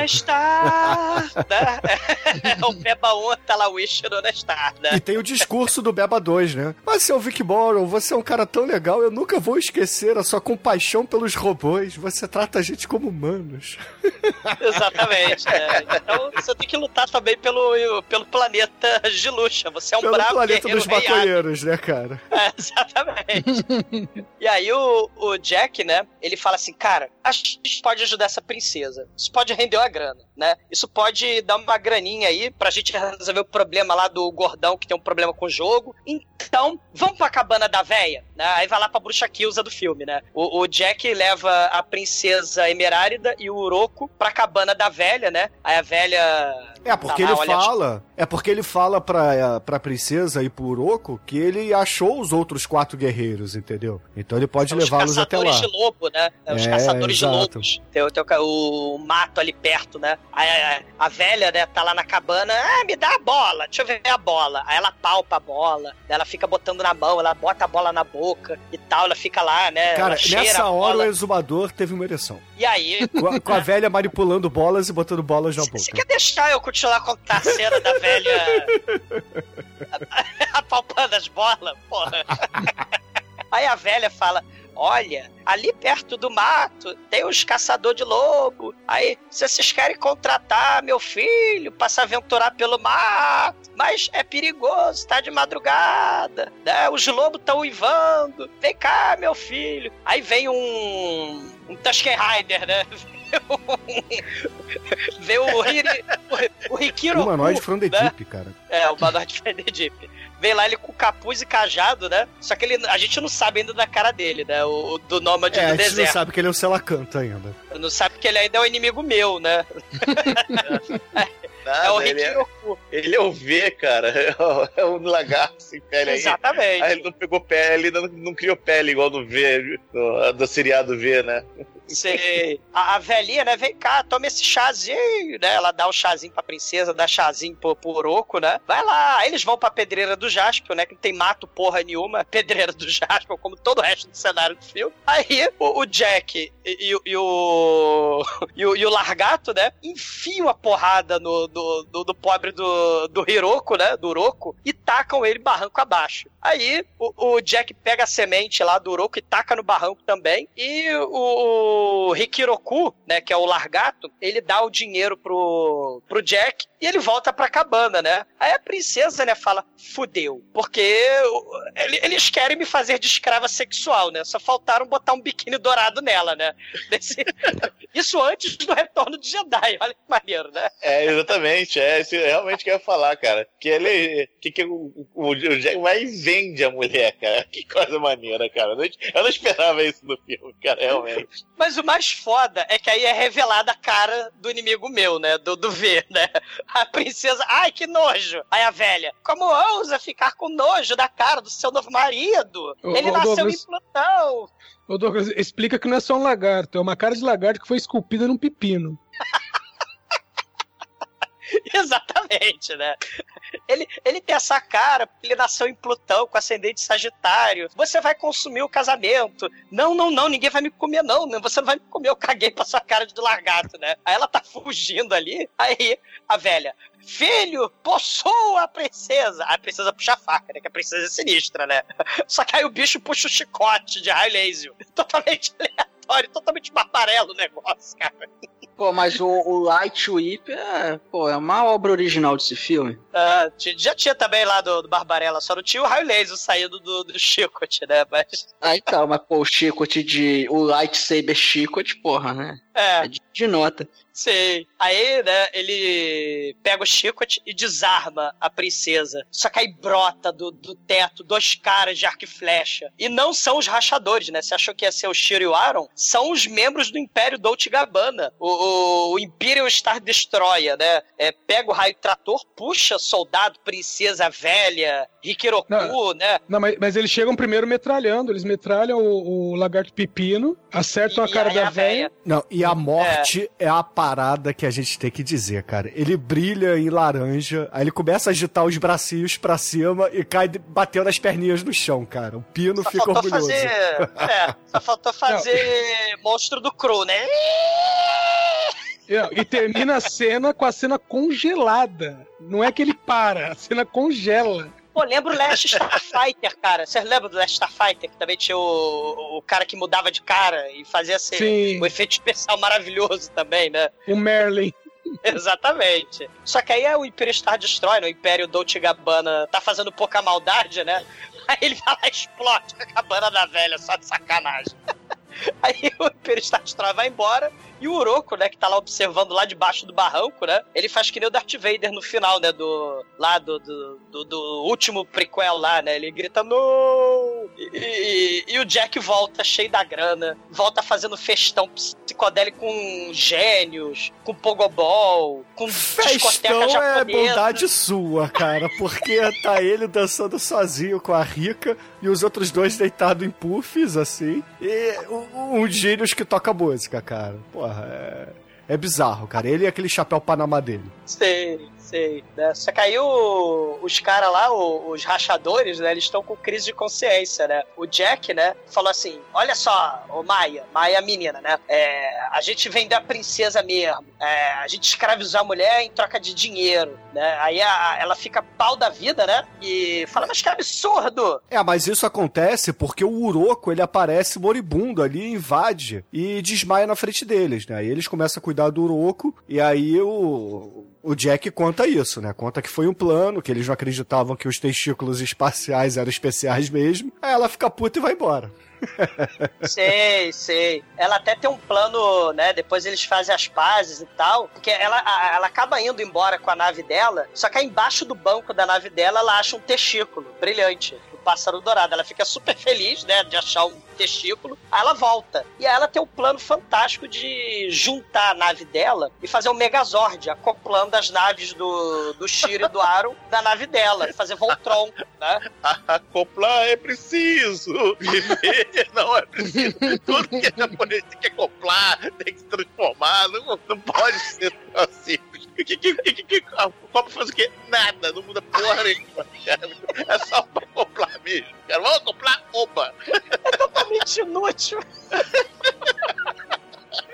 o Beba 1 tá lá, Wish on a star, né? E tem o discurso do Beba 2, né? Mas, seu Vic Morrow, você é um cara tão legal, eu nunca vou esquecer a sua compaixão pelos robôs. Você trata a gente como humanos. Exatamente. né? Então você tem que lutar também pelo, pelo planeta Giluxa. Você é um Pelo bravo planeta dos maconheiros, né, cara? É, exatamente. e aí o, o Jack, né, ele fala assim, cara, acho que isso pode ajudar essa princesa. Isso pode render uma grana, né? Isso pode dar uma graninha aí pra gente resolver o problema lá do gordão que tem um problema com o jogo. Então, vamos pra cabana da véia, né? Aí vai lá pra bruxa Kilza do filme, né? O, o Jack leva a princesa Emerárida e o Uroco pra cabana da velha, né? Aí a velha... É, porque tá lá, ele fala. É porque ele fala pra, pra princesa e pro Uroko que ele achou os outros quatro guerreiros, entendeu? Então ele pode os levá-los até lá. caçadores de lobo, né? É, Os É, caçadores de lobos. Tem, o- tem o o, mato ali perto, né? Aí a, a velha, né, tá lá na cabana. Ah, me dá a bola, deixa eu ver a bola. Aí ela palpa a bola, ela fica botando na mão, ela bota a bola na boca e tal, ela fica lá, né? Cara, nessa a hora o exumador teve uma ereção. E aí. Com a, com a velha manipulando bolas e botando bolas na Você boca. quer deixar eu continuar a contar a cena da velha apalpando as bolas? Porra. Aí a velha fala: Olha, ali perto do mato tem uns caçadores de lobo. Aí, se vocês querem contratar meu filho pra se aventurar pelo mato, mas é perigoso, tá de madrugada, né? Os lobos estão uivando. Vem cá, meu filho. Aí vem um. um Tusken Rider, né? Vê o, Hiri, o, o Hikiro. O humanoide né? Deep, cara. É, o humanoide Deep. Vem lá ele com capuz e cajado, né? Só que ele, a gente não sabe ainda da cara dele, né? O, o do nômade É, a do gente não deserto. sabe que ele é o Selacanta ainda. Não sabe que ele ainda é um inimigo meu, né? Nada, é o ele, é, ele é o V, cara. É o- É um lagarto sem pele aí. Exatamente. Aí ele não pegou pele, não, não criou pele igual do V, do, do seriado V, né? Sei. A, a velhinha, né? Vem cá, toma esse chazinho, né? Ela dá um chazinho pra princesa, dá chazinho pro, pro Oroco, né? Vai lá. Aí eles vão pra pedreira do Jaspion, né? Que não tem mato porra nenhuma. Pedreira do Jaspion, como todo o resto do cenário do filme. Aí o, o Jack e, e o- e o, e o. e o Largato, né? Enfiam a porrada no, do, do, do pobre do, do Hiroko, né? Do Oroco. E tacam ele barranco abaixo. Aí o, o Jack pega a semente lá do Oroco e taca no barranco também. E o, o Hikiroku, né, que é o largato, ele dá o dinheiro pro, pro Jack e ele volta pra cabana, né? Aí a princesa, né, fala, fudeu, porque eles querem me fazer de escrava sexual, né? Só faltaram botar um biquíni dourado nela, né? Desse- Isso antes do retorno de Jedi, olha que maneiro, né? É, exatamente. É, isso realmente que eu ia falar, cara. Que ele. Que, que o, o, Jack vai e vende a mulher, cara. Que coisa maneira, cara. Eu não esperava isso no filme, cara, realmente. Mas o mais foda é que aí é revelada a cara do inimigo meu, né? Do, do V, né? A princesa, ai que nojo! Aí a velha, como ousa ficar com nojo da cara do seu novo marido? Ô, Ele ô, nasceu Douglas. em Plutão! Ô Douglas, explica que não é só um lagarto, é uma cara de lagarto que foi esculpida num pepino. Exatamente, né? Ele, ele tem essa cara, ele nasceu em Plutão com ascendente Sagitário. Você vai consumir o casamento. Não, não, não, ninguém vai me comer, não. Você não vai me comer, eu caguei pra sua cara de largato, né? Aí ela tá fugindo ali, aí a velha, filho, possua a princesa. A princesa puxa a faca, né? Que a princesa é sinistra, né? Só que aí o bicho puxa o chicote de raio laser. Totalmente aleatório, totalmente barbarelo o negócio, cara. Pô, mas o, o Light Whip é, pô, é uma obra original desse filme. Ah, já tinha também lá do, do Barbarella, só não tinha o raio laser saindo do, do chicote, né? Mas, Ah, então, mas pô, o chicote de. O lightsaber chicote, porra, né? É, É de, de nota. sei. Aí, né, ele pega o chicote e desarma a princesa. Só que aí brota do, do teto dois caras de arco e flecha. E não são os rachadores, né? Você achou que ia ser o Shiro e o Aaron? São os membros do Império Dolce Gabbana. O, o, o Imperial Star Destroyer, né? É, pega o raio trator, puxa soldado, princesa velha, Rikiroku, Não. né? Não, mas, mas eles chegam primeiro metralhando. Eles metralham o, o lagarto pepino, acertam a E cara aí da a velha. Não, e a morte é. a parada que a gente tem que dizer, cara. Ele brilha em laranja, aí ele começa a agitar os bracinhos pra cima e cai batendo as perninhas no chão, cara. O Pino Só fica faltou orgulhoso. fazer. É, só faltou fazer monstro do Crow, né? É, E termina a cena com a cena congelada. Não é que ele para, a cena congela. Pô, lembra o Last Starfighter, cara? Vocês lembram do Last Starfighter? Que também tinha o, o cara que mudava de cara e fazia assim, Sim. o efeito especial maravilhoso também, né? O Merlin. Exatamente. Só que aí é o Império Star Destroy, né? o Império Dolce Gabbana tá fazendo pouca maldade, né? Aí ele vai lá e explode a cabana da velha, só de sacanagem. Aí o Império Star Destroy vai embora e o Oroco, né, que tá lá observando lá debaixo do barranco, né? Ele faz que nem o Darth Vader no final, né? Do. Lá do, do, do- do último prequel lá, né? Ele grita, não! E, e- e o Jack volta cheio da grana, volta fazendo festão psicodélico com gênios, com pogobol, com discoteca Festão é japonesa. bondade sua, cara, porque tá ele dançando sozinho com a Rica e os outros dois deitados em puffs, assim, e um, um gênios que toca música, cara. Porra, é, é bizarro, cara. Ele e aquele chapéu Panamá dele. Sei, sei. Né? Só que aí o- os caras lá, o- os rachadores, né? Eles estão com crise de consciência, né? O Jack, né? Falou assim: olha só, o Maia, Maia é menina, né? É, a gente vendeu a princesa mesmo. É, a gente escravizou a mulher em troca de dinheiro, né? Aí a- ela fica pau da vida, né? E fala, mas que absurdo! É, mas isso acontece porque o Uroco, ele aparece moribundo ali, invade e desmaia na frente deles, né? Aí eles começam a cuidar do Uroco e aí o, o Jack conta isso, né? Conta que foi um plano, que eles não acreditavam que os testículos espaciais eram especiais mesmo. Aí ela fica puta e vai embora. Sei, sei. Ela até tem um plano, né? Depois eles fazem as pazes e tal. Porque ela, ela acaba indo embora com a nave dela. Só que aí embaixo do banco da nave dela, ela acha um testículo brilhante. O pássaro dourado. Ela fica super feliz, né? De achar um testículo. Aí ela volta. E aí ela tem um plano fantástico de juntar a nave dela e fazer um Megazord, acoplando as naves do, do Shiro e do Aaron na nave dela. Fazer Voltron, né? Acoplar é preciso. Viver não é preciso. Tudo que é japonês tem que acoplar, tem que se transformar. Não, não pode ser tão simples. Que, que, que, que, que, a Copa faz o quê? Nada, não muda porra nenhuma, cara. É só pra acoplar mesmo. Cara, vamos acoplar? Opa! Totalmente inútil.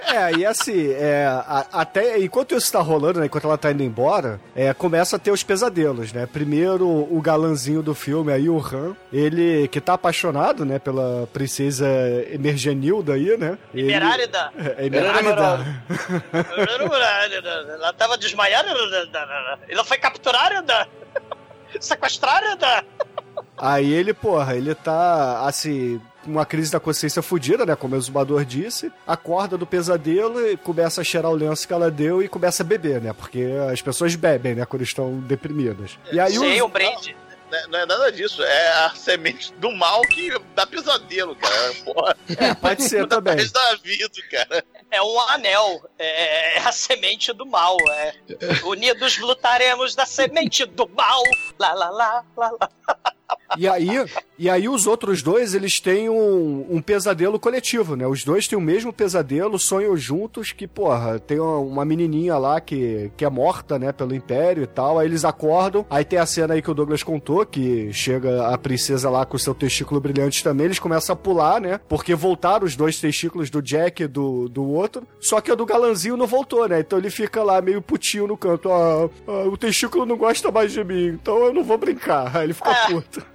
É, e assim, é, a- até enquanto isso tá rolando, né, enquanto ela tá indo embora, é, começa a ter os pesadelos, né? Primeiro, o galanzinho do filme aí, o Han, ele que tá apaixonado, né, pela princesa Emergenilda aí, né? Ele- Emerálida. É, Emerálida. Ela tava desmaiada. Ela foi capturada. Sequestrada. Aí ele, porra, ele tá, assim, uma crise da consciência fodida, né? Como o exumador disse, acorda do pesadelo e começa a cheirar o lenço que ela deu e começa a beber, né? Porque as pessoas bebem, né? Quando estão deprimidas. E aí Sei, o... um brinde. Não é- Não é nada disso, é a semente do mal que dá pesadelo, cara. Porra, É, pode ser também. da vida, cara. É um anel. É é a semente do mal. É. Unidos lutaremos da semente do mal. Lá, lá, lá, lá, lá. E aí, e aí os outros dois, eles têm um, um pesadelo coletivo, né? Os dois têm o mesmo pesadelo, sonham juntos que, porra, tem uma, uma menininha lá que, que é morta, né, pelo Império e tal. Aí eles acordam, aí tem a cena aí que o Douglas contou, que chega a princesa lá com o seu testículo brilhante também, eles começam a pular, né? Porque voltaram os dois testículos do Jack e do, do outro, só que a do galanzinho não voltou, né? Então ele fica lá meio putinho no canto, ah, ah, o testículo não gosta mais de mim, então eu não vou brincar. Aí ele fica É. puto.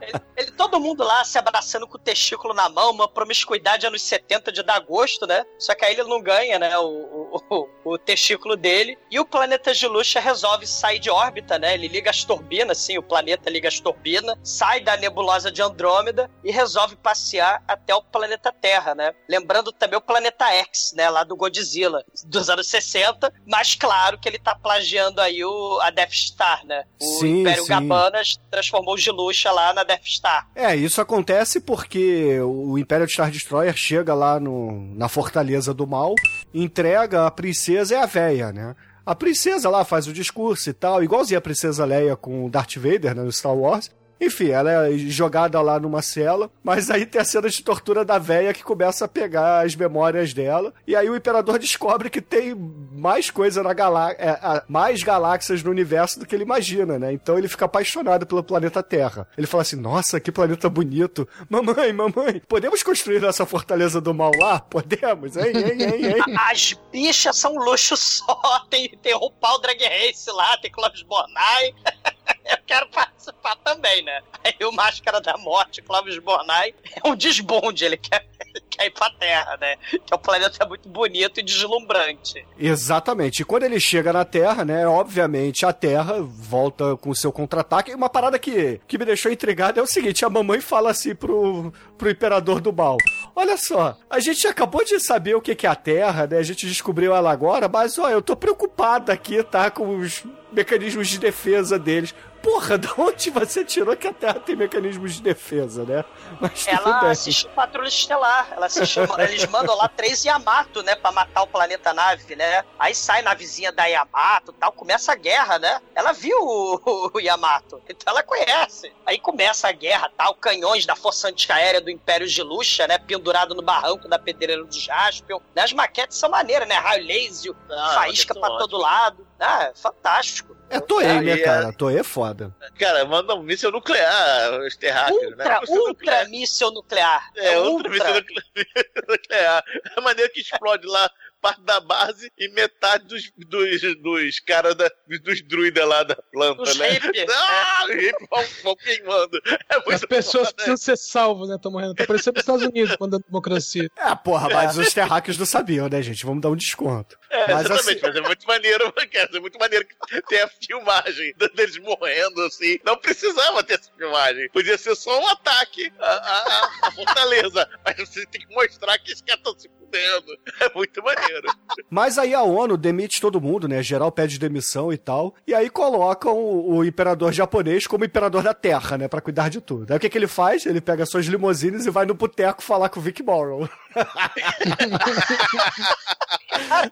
Ele, ele- todo mundo lá se abraçando com o testículo na mão, uma promiscuidade anos 70 de dar gosto, né? Só que aí ele não ganha, né? O, o, o- testículo dele. E o planeta de Luxa resolve sair de órbita, né? Ele liga as turbinas, assim, o planeta liga as turbinas, sai da nebulosa de Andrômeda e resolve passear até o planeta Terra, né? Lembrando também o planeta X, né? Lá do Godzilla, dos anos 60. Mas claro que ele tá plagiando aí o, a Death Star, né? O Sim, Império sim. Gabanas transformou o Giluxa lá na Death Star. É, isso acontece porque o Império Star Destroyer chega lá no, na Fortaleza do Mal, entrega a princesa e a véia, né? A princesa lá faz o discurso e tal, igualzinho a princesa Leia com o Darth Vader, né, no Star Wars. Enfim, ela é jogada lá numa cela, mas aí tem a cena de tortura da véia que começa a pegar as memórias dela. E aí o imperador descobre que tem mais coisa na galáxia, mais galáxias no universo do que ele imagina, né? Então ele fica apaixonado pelo planeta Terra. Ele fala assim: "Nossa, que planeta bonito. Mamãe, mamãe, podemos construir essa fortaleza do mal lá? Podemos, hein, hein, hein, hein?" As bichas são luxo só. Tem, tem o Paul Drag Race lá, tem Clóvis Bornai. Eu quero participar também, né? Aí o Máscara da Morte, Clóvis Bornai, é um desbonde. Ele quer, ele quer ir pra Terra, né? Que o planeta é muito bonito e deslumbrante. Exatamente. E quando ele chega na Terra, né, obviamente a Terra volta com o seu contra-ataque. E uma parada que, que me deixou intrigado é o seguinte, a mamãe fala assim pro, pro Imperador do Mal. Olha só, a gente acabou de saber o que é a Terra, né, a gente descobriu ela agora, mas ó, eu tô preocupada aqui, tá, com os mecanismos de defesa deles. Porra, de onde você tirou que a Terra tem mecanismos de defesa, né? Mas Ela bem. assiste Patrulha Estelar. Ela assiste, eles mandam lá três Yamato, né? Pra matar o planeta nave, né? Aí sai na vizinha da Yamato tal, começa a guerra, né? Ela viu o, o Yamato, então ela conhece. Aí começa a guerra tal, canhões da Força Antiaérea do Império de Luxa, né? Pendurado no barranco da pedreira do Jaspion. Né? As maquetes são maneiras, né? Raio laser, Ah, faísca pra são todo lado. Ah, é fantástico. É Toei, né, Aí, cara? Toei é foda. Cara, manda um míssil nuclear, os terráqueos, né? Ultra, Míssil nuclear. ultra míssil nuclear. É, ultra míssil nuclear. nuclear. É a maneira que explode lá parte da base e metade dos, dos, dos caras da, dos druidas lá da planta, Os né? hippie, Ah, os hippies vão, vão queimando. É As pessoas foda. precisam ser salvas, né? Estão morrendo. Tá parecendo os Estados Unidos quando a democracia. É, porra, mas os terráqueos não sabiam, né, gente? Vamos dar um desconto. É, mas exatamente, assim, mas é muito maneiro, cara, é muito maneiro que tem a filmagem deles morrendo, assim. Não precisava ter essa filmagem. Podia ser só um ataque à, à- à fortaleza. Mas você tem que mostrar que os caras estão se fudendo. É muito maneiro. mas aí a ONU demite todo mundo, né? Geral pede demissão e tal. E aí colocam o, o imperador japonês como imperador da Terra, né? Pra cuidar de tudo. Aí o que, que ele faz? Ele pega suas limousines e vai no boteco falar com o Vic Morrow.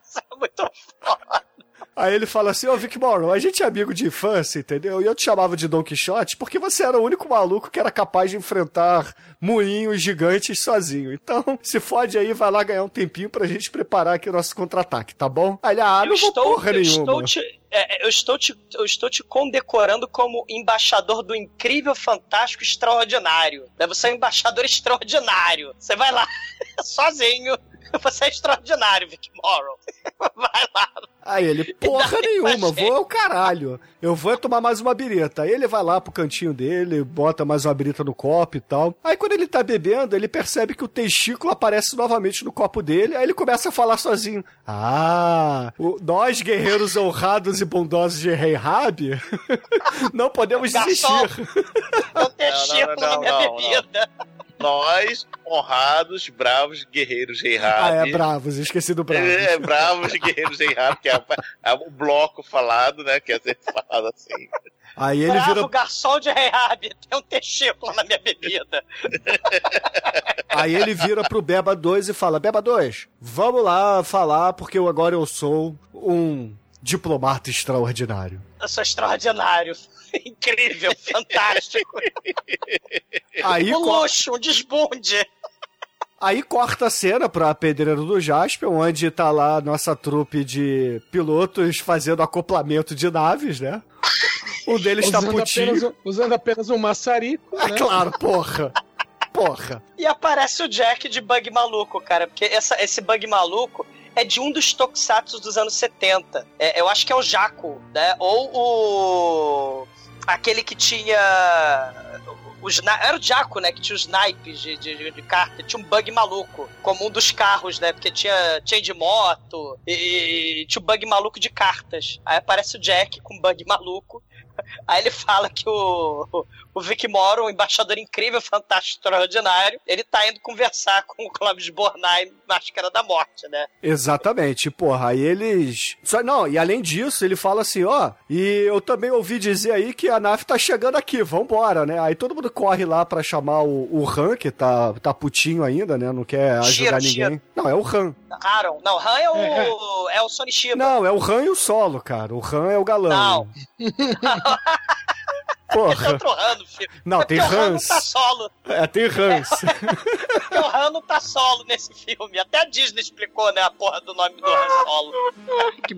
Isso é muito Aí ele fala assim, ô Vic Morrow, a gente é amigo de infância, entendeu? E eu te chamava de Don Quixote porque você era o único maluco que era capaz de enfrentar moinhos gigantes sozinho. Então, se fode aí, vai lá ganhar um tempinho pra gente preparar aqui o nosso contra-ataque, tá bom? Aí ele, ah, eu não estou, porra eu nenhuma. estou te, é, eu estou te, eu estou te condecorando como embaixador do incrível, fantástico, extraordinário. Você é um embaixador extraordinário. Você vai lá sozinho. Você é extraordinário, Vic Morrow. Vai lá. Aí ele, porra nenhuma, vou é o caralho. Eu vou tomar mais uma birita. Aí ele vai lá pro cantinho dele, bota mais uma birita no copo e tal. Aí quando ele tá bebendo, ele percebe que o testículo aparece novamente no copo dele. Aí ele começa a falar sozinho. Ah, o- nós guerreiros honrados e bondosos de Rei Rabi não podemos Garçom. desistir. Não testículo não, na minha não, não. bebida. Nós, honrados, bravos, guerreiros rei Ah, é bravos, esqueci do bravos. É, bravos, guerreiros rei Rabi, que é, a- é o bloco falado, né? Que é sempre falado assim. Aí ele Bravo vira, garçom de Rehab. Tem um testículo na minha bebida. aí ele vira pro Beba 2 e fala: Beba 2, vamos lá falar porque eu agora eu sou um diplomata extraordinário. Eu sou extraordinário. Incrível, fantástico. Aí, um co- luxo, um desbunde. aí corta a cena pra Pedreiro do Jasper, onde tá lá a nossa trupe de pilotos fazendo acoplamento de naves, né? Um deles tá usando, putinho. apenas, usando apenas um maçarico, É né? claro, porra. Porra. E aparece o Jack de bug maluco, cara. Porque essa- esse bug maluco é de um dos tokusatsu dos anos 70. É, eu acho que é o Jaco, né? Ou o. Aquele que tinha. Os, era o Jaco, né? Que tinha os naipes de, de, de carta. Tinha um bug maluco, como um dos carros, né? Porque tinha chain de moto e, e tinha um bug maluco de cartas. Aí aparece o Jack com um bug maluco. Aí ele fala que o, o Vic Moro, um embaixador incrível, fantástico, extraordinário, ele tá indo conversar com o Clóvis Bornai, Máscara da Morte, né? Exatamente, porra. Aí eles. Só, não, e além disso, ele fala assim: ó, e eu também ouvi dizer aí que a nave tá chegando aqui, vambora, né? Aí todo mundo corre lá pra chamar o, o Han, que tá, tá putinho ainda, né? Não quer ajudar ninguém. Não, é o Han. Aaron, não, Han é o, é, o Sony Shiba. Não, é o Han e o solo, cara. O Han é o galã. Não. Tem Porra. outro Han no filme. Não, é tem o Han não Hans. tá solo. É, tem Hans. Porque o Han não tá solo nesse filme. Até a Disney explicou, né, a porra do nome do Han solo.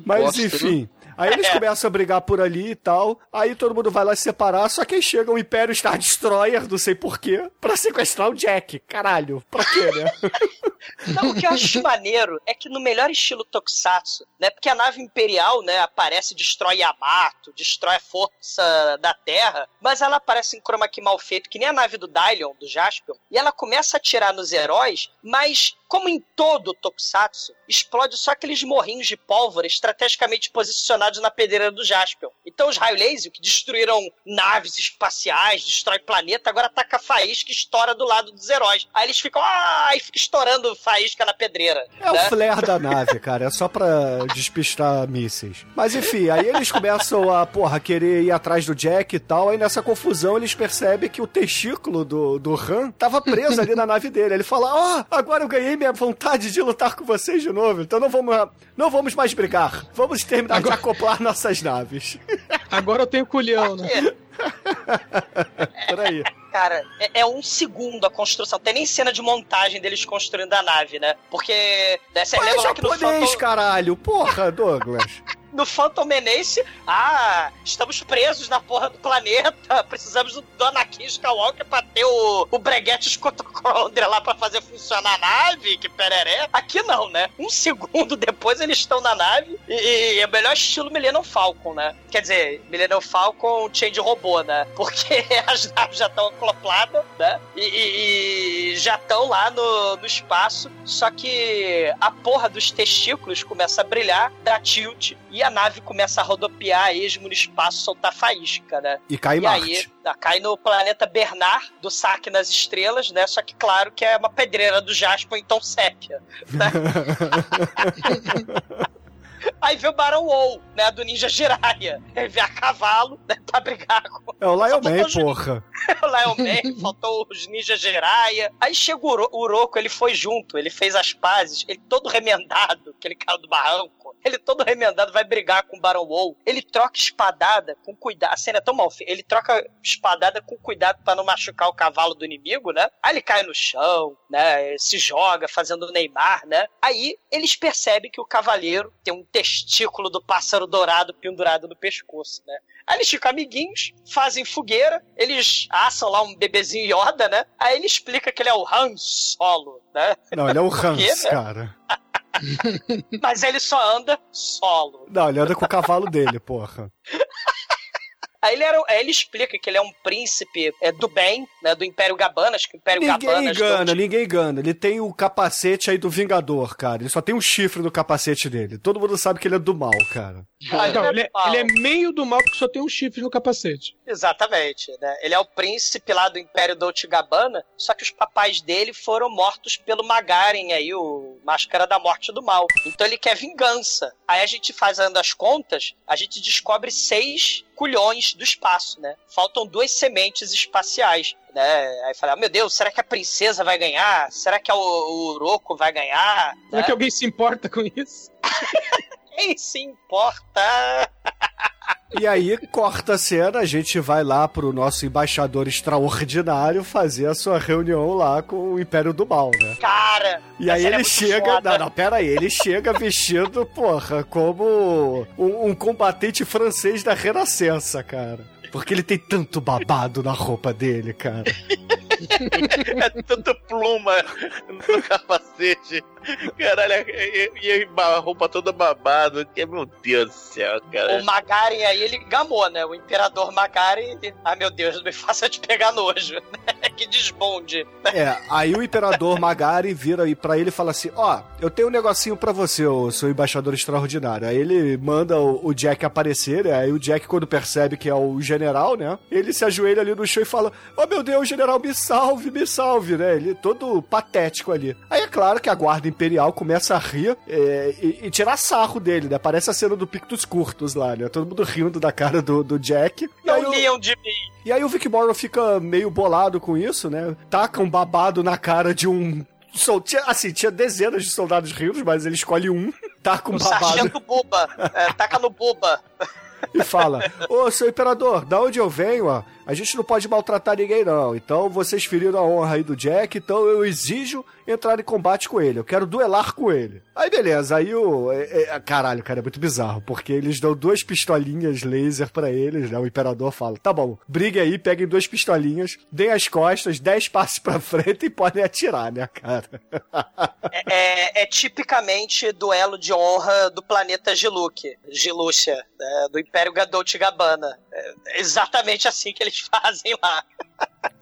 Mas bosta, enfim. Aí eles É. começam a brigar por ali e tal. Aí todo mundo vai lá se separar. Só que aí chega o Império Star Destroyer, não sei porquê, pra sequestrar o Jack. Caralho, pra quê, né? Não, o que eu acho maneiro é que no melhor estilo Tokusatsu, né? Porque a nave imperial, né, aparece, destrói Yamato, destrói a força da Terra, mas ela aparece em chroma key mal feito, que nem a nave do Dylion, do Jaspion, e ela começa a atirar nos heróis, mas como em todo Tokusatsu, explode só aqueles morrinhos de pólvora estrategicamente posicionados na pedreira do Jaspion. Então os raio laser que destruíram naves espaciais, destrói planeta, agora ataca faísca e estoura do lado dos heróis. Aí eles ficam, ah, e fica estourando faísca na pedreira. É né? o flare da nave, cara. É só pra despistar mísseis. Mas enfim, aí eles começam a, porra, querer ir atrás do Jack e tal. Aí nessa confusão eles percebem que o testículo do, do Han tava preso ali na nave dele. Ele fala: Ó, agora eu ganhei minha vontade de lutar com vocês de novo. Então não vamos, não vamos mais brigar. Vamos terminar de acoplar nossas naves. Agora eu tenho culhão, né? Peraí. Cara, é, é um segundo a construção. Tem nem cena de montagem deles construindo a nave, né? Porque. Né, você Mas é lembra lá que no japonês, Phantom, caralho. Porra, Douglas. No Phantom Menace, ah, estamos presos na porra do planeta, precisamos do, do Anakin Skywalker pra ter o, o breguete escotocondria lá pra fazer funcionar a nave, que pereré. Aqui não, né? Um segundo depois eles estão na nave e, é o melhor estilo Millennium Falcon, né? Quer dizer, Millennium Falcon change robô, né? Porque as naves já estão acopladas, né? E, e- e já estão lá no, no espaço, só que a porra dos testículos começa a brilhar, dá tilt, e a nave começa a rodopiar a esmo no espaço, soltar faísca, né? E cai e aí, Marte. tá, cai no planeta Bernard, do saque nas estrelas, né? Só que claro que é uma pedreira do Jasper, então sépia. Né? Aí vê o Barão Ou, né? Do Ninja Jiraiya. Ele vê a cavalo, né? Pra brigar com É o Lion Man, os- porra. o Lion Man, faltou os Ninja Jiraiya. Aí chega o Uro- o Uroko, ele foi junto, ele fez as pazes, ele todo remendado, aquele cara do barranco. Ele todo remendado vai brigar com o Baron Wall. Ele troca espadada com cuidado. A cena é tão mal feita. Ele troca espadada com cuidado pra não machucar o cavalo do inimigo, né? Aí ele cai no chão, né? Se joga fazendo o Neymar, né? Aí eles percebem que o cavaleiro tem um testículo do pássaro dourado pendurado no pescoço, né? Aí eles ficam amiguinhos, fazem fogueira, eles assam lá um bebezinho Yoda, né? Aí ele explica que ele é o Han Solo, né? Não, ele é o Hans, né? cara. Mas ele só anda solo. Não, ele anda com o cavalo dele, porra. Aí ele, era, aí ele explica que ele é um príncipe é, do bem, né? Do Império Gabanas, que o Império Ninguém Gabanas... engana, não- ninguém engana. Ele tem o capacete aí do Vingador, cara. Ele só tem um chifre no capacete dele. Todo mundo sabe que ele é do mal, cara. Ah, Não, ele, é, ele é meio do mal porque só tem um chifre no capacete. Exatamente, né? Ele é o príncipe lá do Império Dolce Gabbana, só que os papais dele foram mortos pelo Magaren aí, o Máscara da Morte do Mal. Então ele quer vingança. Aí a gente fazendo as contas, a gente descobre seis culhões do espaço, né? Faltam duas sementes espaciais. Né? Aí fala, meu Deus, será que a princesa vai ganhar? Será que o, o Uroko vai ganhar? Será Né? que alguém se importa com isso? Quem se importa? E aí, corta a cena, a gente vai lá pro nosso embaixador extraordinário fazer a sua reunião lá com o Império do Mal, né? Cara! E aí é ele muito chega. foda. Não, não, pera aí. Ele chega vestido, porra, como um, um combatente francês da Renascença, cara. Porque ele tem tanto babado na roupa dele, cara. É tanta pluma no capacete. Caralho, e, e a roupa toda babada. Que, meu Deus do céu, cara. O Magaren aí, ele gamou, né? O Imperador Magaren, ele... ah, meu Deus, não me faça te pegar nojo. né? que desbonde. É, aí o imperador Magari vira aí pra ele e fala assim: Ó, eu tenho um negocinho pra você, ô seu embaixador extraordinário. Aí ele manda o, o Jack aparecer, né? aí o Jack, quando percebe que é o general, né? Ele se ajoelha ali no chão e fala: Ó, meu Deus, general, me salve, me salve, né? Ele todo patético ali. Aí é claro que a guarda imperial começa a rir é, e, e tirar sarro dele, né? Parece a cena do Pictus Curtos lá, né? Todo mundo rindo da cara do, do Jack. Não liam de mim. e aí o Vic Morrow fica meio bolado com isso, né? Taca um babado na cara de um. sol- Tinha, assim, tinha dezenas de soldados rios, mas ele escolhe um, taca um O babado sargento Buba. É, taca no Buba. e fala: Ô, seu imperador, da onde eu venho, ó, a gente não pode maltratar ninguém, não. Então vocês feriram a honra aí do Jack, então eu exijo entrar em combate com ele. Eu quero duelar com ele. Aí beleza, aí o. é- é- caralho, cara, é muito bizarro, porque eles dão duas pistolinhas laser pra eles, né? O imperador fala: tá bom, briguem aí, peguem duas pistolinhas, deem as costas, dez passos pra frente e podem atirar, né, cara? É, é- é tipicamente duelo de honra do planeta Giluk, Gilúcia, né, do Império Gadot Gabbana. É exatamente assim que eles fazem lá.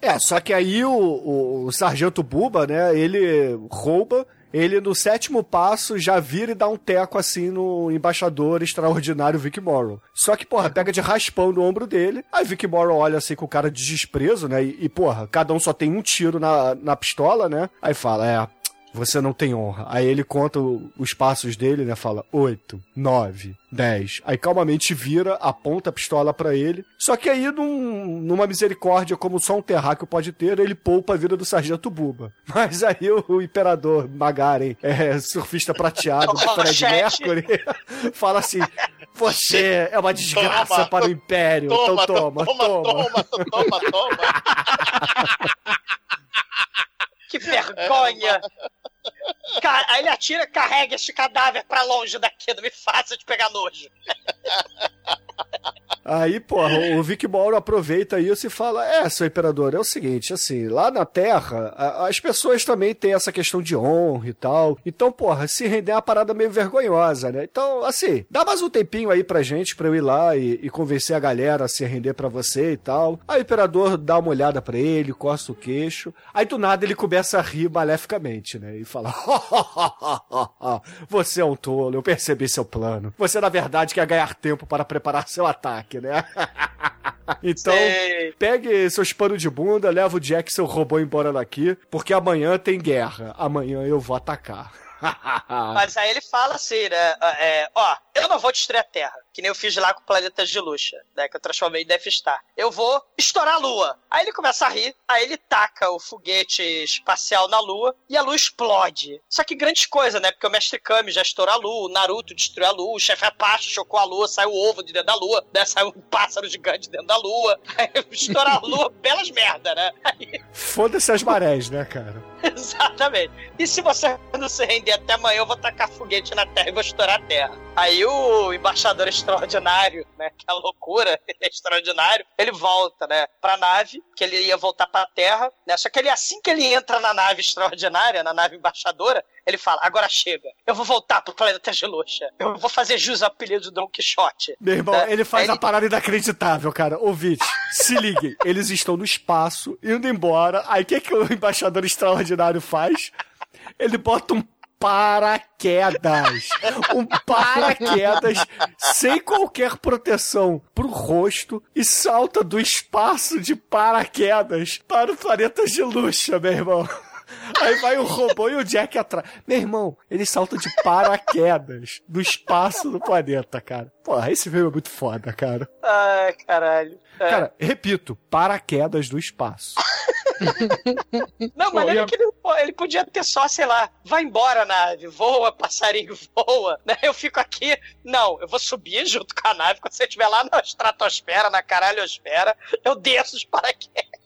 É, só que aí o, o, o sargento Buba, né, ele rouba, ele no sétimo passo já vira e dá um teco assim no embaixador extraordinário Vic Morrow. Só que, porra, pega de raspão no ombro dele, aí Vic Morrow olha assim com cara de desprezo, né, e, e, porra, cada um só tem um tiro na, na pistola, né, aí fala, é... Você não tem honra. Aí ele conta os passos dele, né? Fala oito, nove, dez. Aí calmamente vira, aponta a pistola pra ele. Só que aí, num- numa misericórdia como só um terráqueo pode ter, ele poupa a vida do sargento Buba. Mas aí o, o imperador Magaren, é, surfista prateado do Fred. Mercury, fala assim: Você é uma desgraça Toma. para o império. Toma, então toma, toma, toma, toma, toma. Que vergonha! Ca- Aí ele atira, carrega este cadáver pra longe daqui, não me faça te pegar nojo. Aí, porra, o Vic Morrow aproveita isso e fala: É, seu imperador, é o seguinte, assim, lá na Terra, a- as pessoas também têm essa questão de honra e tal. Então, porra, se render é uma parada meio vergonhosa, né? Então, assim, dá mais um tempinho aí pra gente, pra eu ir lá e, e convencer a galera a se render pra você e tal. Aí o imperador dá uma olhada pra ele, coça o queixo. Aí do nada ele começa a rir maleficamente, né? E fala: Você é um tolo, eu percebi seu plano. Você, na verdade, quer ganhar tempo para preparar seu ataque, né? então, Sei. pegue seus panos de bunda, leva o Jack, seu robô, embora daqui, porque amanhã tem guerra. Amanhã eu vou atacar. Mas aí ele fala assim, né? é, ó, eu não vou destruir a Terra, que nem eu fiz lá com o planeta de Luxa, né? Que eu transformei em Death Star. Eu vou estourar a Lua. Aí ele começa a rir, aí ele taca o foguete espacial na Lua e a Lua explode. Só que grande coisa, né? Porque o Mestre Kami já estourou a Lua, o Naruto destruiu a Lua, o chefe Apache chocou a Lua, saiu o ovo de dentro da Lua, né? Saiu um pássaro gigante dentro da Lua. Aí estourar a Lua, belas merda, né? Aí Foda-se as marés, né, cara? Exatamente. E se você não se render até amanhã, eu vou tacar foguete na Terra e vou estourar a Terra. Aí o embaixador extraordinário, né? Que é a loucura, ele é extraordinário, ele volta, né? Pra nave, que ele ia voltar pra Terra, né? Só que ele, assim que ele entra na nave extraordinária, na nave embaixadora, ele fala: agora chega, eu vou voltar pro planeta Geluxa. Eu vou fazer jus ao apelido de Don Quixote. Meu irmão, Né? ele faz Aí a parada inacreditável, cara. Ouvinte, se liguem. Eles estão no espaço, indo embora. Aí o que, que o embaixador extraordinário faz? Ele bota um paraquedas. Um paraquedas sem qualquer proteção pro rosto e salta do espaço de paraquedas para o planeta de luxa, meu irmão. Aí vai o robô e o Jack atrás. Meu irmão, ele salta de paraquedas do espaço do planeta, cara. Porra, esse filme é muito foda, cara. Ai, caralho. Cara, repito, paraquedas do espaço. Não, mas ele ele ele podia ter só, sei lá, vai embora nave, voa, passarinho, voa, né? Eu fico aqui, não, eu vou subir junto com a nave, quando você estiver lá na estratosfera, na caralhosfera, eu desço os paraquedas.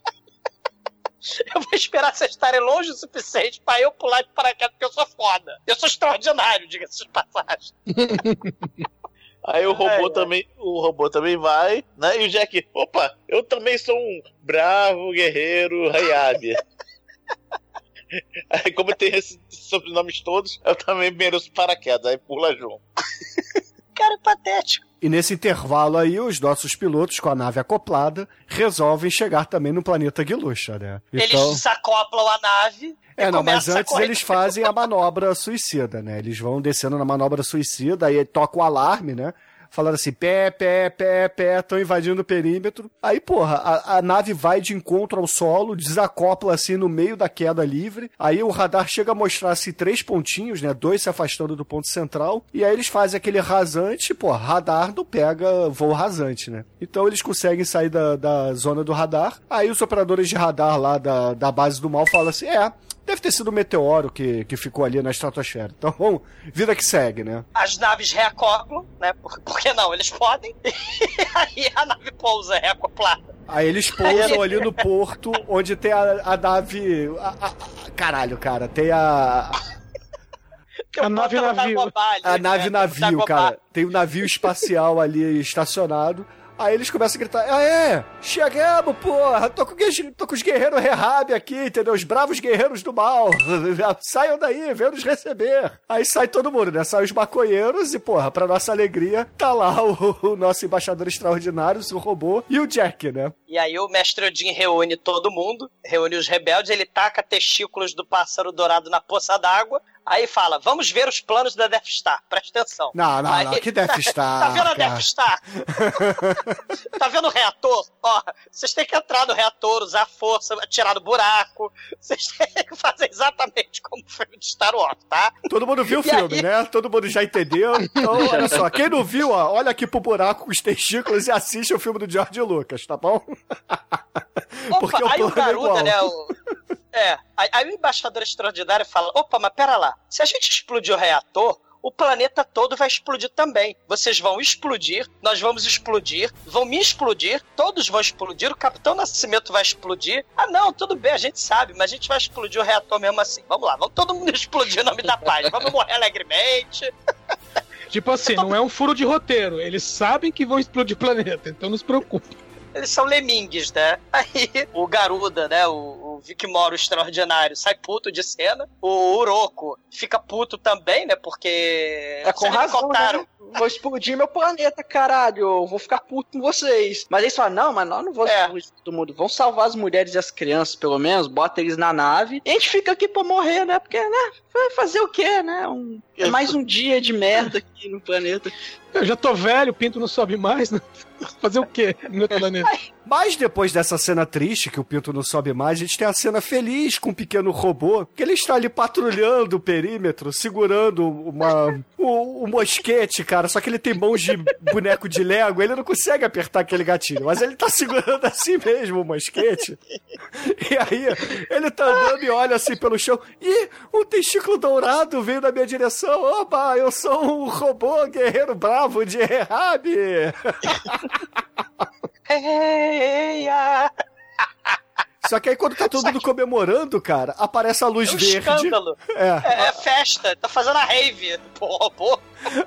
Eu vou esperar vocês estarem longe o suficiente pra eu pular de paraquedas, porque eu sou foda. Eu sou extraordinário, diga-se de passagem. Aí o robô Ai, ai. também, o robô também vai, né? E o Jack, opa, eu também sou um bravo guerreiro Hayabi. Aí como tem esses sobrenomes todos, eu também mereço paraquedas, aí pula junto. Cara, é patético. E nesse intervalo aí, os nossos pilotos, com a nave acoplada, resolvem chegar também no planeta Guilucha, né? Eles desacoplam a nave. É, não, mas antes eles fazem a manobra suicida, né? Eles vão descendo na manobra suicida, aí toca o alarme, né? Falando assim, pé, pé, pé, pé, estão invadindo o perímetro. Aí, porra, a, a nave vai de encontro ao solo, desacopla assim no meio da queda livre. Aí o radar chega a mostrar assim três pontinhos, né? Dois se afastando do ponto central. E aí eles fazem aquele rasante, pô, radar não pega voo rasante, né? Então eles conseguem sair da, da zona do radar. Aí os operadores de radar lá da, da base do mal falam assim: é, deve ter sido um meteoro que, que ficou ali na estratosfera. Então, bom, vida que segue, né? As naves reacoplam, né? Por, por que não? Eles podem. E aí a nave pousa reacoplada. Aí eles pousam ali no porto, onde tem a, a nave. a- a- a- caralho, cara, tem a. É A nave navio. A nave né? navio, cara. Tem um navio espacial ali estacionado. Aí eles começam a gritar: Ah, é? Chegamos, porra! Tô com, tô com os guerreiros Rehab aqui, entendeu? Os bravos guerreiros do mal. Saiam daí, venham nos receber. Aí sai todo mundo, né? Sai os maconheiros e, porra, pra nossa alegria, tá lá o, o nosso embaixador extraordinário, o robô, e o Jack, né? E aí o mestre Odin reúne todo mundo, reúne os rebeldes, ele taca testículos do pássaro dourado na poça d'água, aí fala, vamos ver os planos da Death Star, presta atenção. Não, não, Aí- não, que Death Star, tá vendo a cara? Death Star? tá vendo o reator? Ó, vocês têm que entrar no reator, usar força, tirar do buraco, vocês têm que fazer exatamente como o filme de Star Wars, tá? Todo mundo viu o filme, aí? né? Todo mundo já entendeu. Então, olha só, quem não viu, ó, olha aqui pro buraco com os testículos e assiste o filme do George Lucas, tá bom? Porque o Opa, aí o é. Garuda, né? O... É, aí, o embaixador extraordinário fala: opa, mas pera lá, se a gente explodir o reator, o planeta todo vai explodir também. Vocês vão explodir, nós vamos explodir, vão me explodir, todos vão explodir, o Capitão Nascimento vai explodir. Ah, não, tudo bem, a gente sabe, mas a gente vai explodir o reator mesmo assim. Vamos lá, vamos todo mundo explodir em nome da paz. Vamos morrer alegremente. Tipo assim, não é um furo de roteiro. Eles sabem que vão explodir o planeta, então não se preocupe. Eles são lemingues, né? Aí o Garuda, né? O Vic Moro extraordinário sai puto de cena. O Uroco fica puto também, né? Porque. É com eles razão, né? Vou explodir meu planeta, caralho. Vou ficar puto com vocês. Mas eles falam, não, mas nós não vamos É. todo mundo. Vamos salvar as mulheres e as crianças, pelo menos. Bota eles na nave. E a gente fica aqui pra morrer, né? Porque, né? Vai fazer o quê, né? Um- é mais um dia de merda aqui no planeta. Eu já tô velho, o pinto não sobe mais, né? Fazer o quê no planeta? Mas depois dessa cena triste, que o Pinto não sobe mais, a gente tem a cena feliz com o pequeno robô, que ele está ali patrulhando o perímetro, segurando uma, o, o mosquete, cara. Só que ele tem mãos de boneco de Lego, ele não consegue apertar aquele gatilho, mas ele tá segurando assim mesmo o mosquete. E aí, ele tá andando e olha assim pelo chão. Ih, um testículo dourado veio na minha direção. Opa, eu sou um robô guerreiro bravo de Rehab. Eia! Só que aí quando tá todo mundo comemorando, cara, aparece a luz É um verde. escândalo. É. É, é festa, tá fazendo a rave. Pô, pô.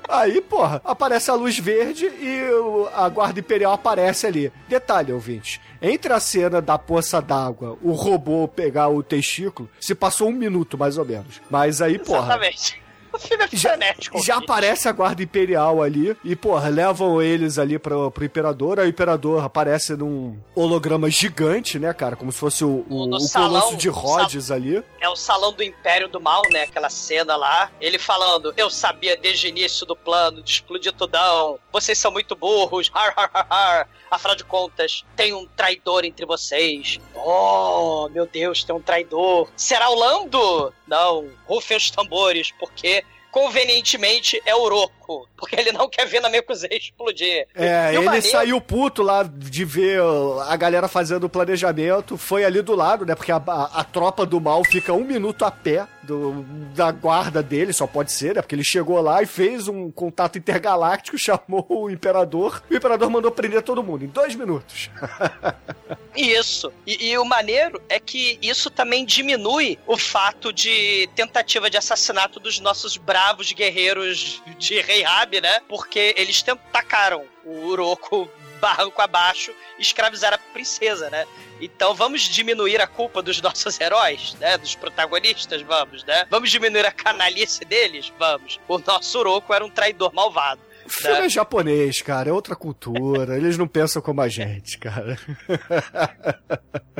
Aí, porra, aparece a luz verde e a guarda imperial aparece ali. Detalhe, ouvinte. Entre a cena da poça d'água, o robô pegar o testículo, se passou um minuto, mais ou menos. Mas aí, porra. Exatamente. O filme é Já, frenético. já aparece a guarda imperial ali e, porra, levam eles ali pro, pro imperador. Aí o imperador aparece num holograma gigante, né, cara? Como se fosse o, o, o salão, colosso de Rhodes ali. É o salão do Império do Mal, né? Aquela cena lá. Ele falando, eu sabia desde o início do plano de explodir tudão. Vocês são muito burros. Har, har, har, har. Afinal de contas, tem um traidor entre vocês. Oh, meu Deus, tem um traidor. Será o Lando? Não, rufem os tambores, porque convenientemente é Oroco. Porque ele não quer ver na Namekusei explodir. É, ele maneiro- saiu puto lá de ver a galera fazendo o planejamento, foi ali do lado, né? Porque a, a- a tropa do mal fica um minuto a pé do- da guarda dele, só pode ser, né? Porque ele chegou lá e fez um contato intergaláctico, chamou o imperador, e o imperador mandou prender todo mundo em dois minutos. Isso. E, e o maneiro é que isso também diminui o fato de tentativa de assassinato dos nossos bravos guerreiros de Rei Rabi, né? Porque eles tacaram o Uroko barranco abaixo escravizaram a princesa, né? Então vamos diminuir a culpa dos nossos heróis, né? Dos protagonistas, vamos, né? Vamos diminuir a canalice deles? Vamos. O nosso Uroko era um traidor malvado. Filme é japonês, cara, é outra cultura, eles não pensam como a gente, cara.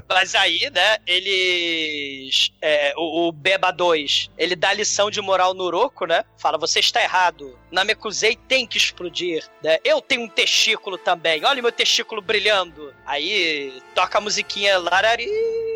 Mas aí, né, eles. é, o, o Beba 2, ele dá lição de moral no Uroko, né? Fala, você está errado. Namekusei tem que explodir, né? Eu tenho um testículo também. Olha meu testículo brilhando. Aí toca a musiquinha Larari,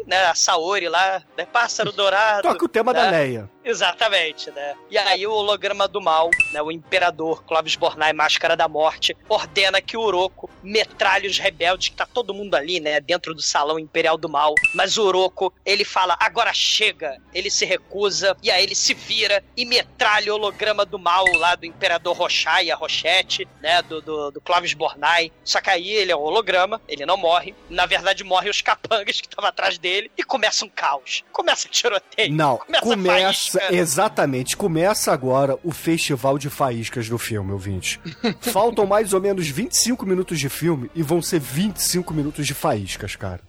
né? A Saori lá, né? Pássaro dourado. Toca o tema né? da Leia. Exatamente, né? E aí o holograma do mal, né, o imperador Clovis Bornai, Máscara da Morte, ordena que o Uroko metralhe os rebeldes, que tá todo mundo ali, né, dentro do salão imperial do mal. Mas o Uroko, ele fala, agora chega. Ele se recusa, e aí ele se vira e metralha o holograma do mal lá do imperador Rochai, a Rochette, né, do, do, do Clovis Bornai. Só que aí ele é um holograma, ele não morre. Na verdade, morrem os capangas que estavam atrás dele, e começa um caos. Começa tiroteio. Não, começa, começa, faísca. exatamente, começa agora o festival de faíscas do filme, ouvinte. Faltam mais ou menos 25 minutos de filme e vão ser 25 minutos de faíscas, cara.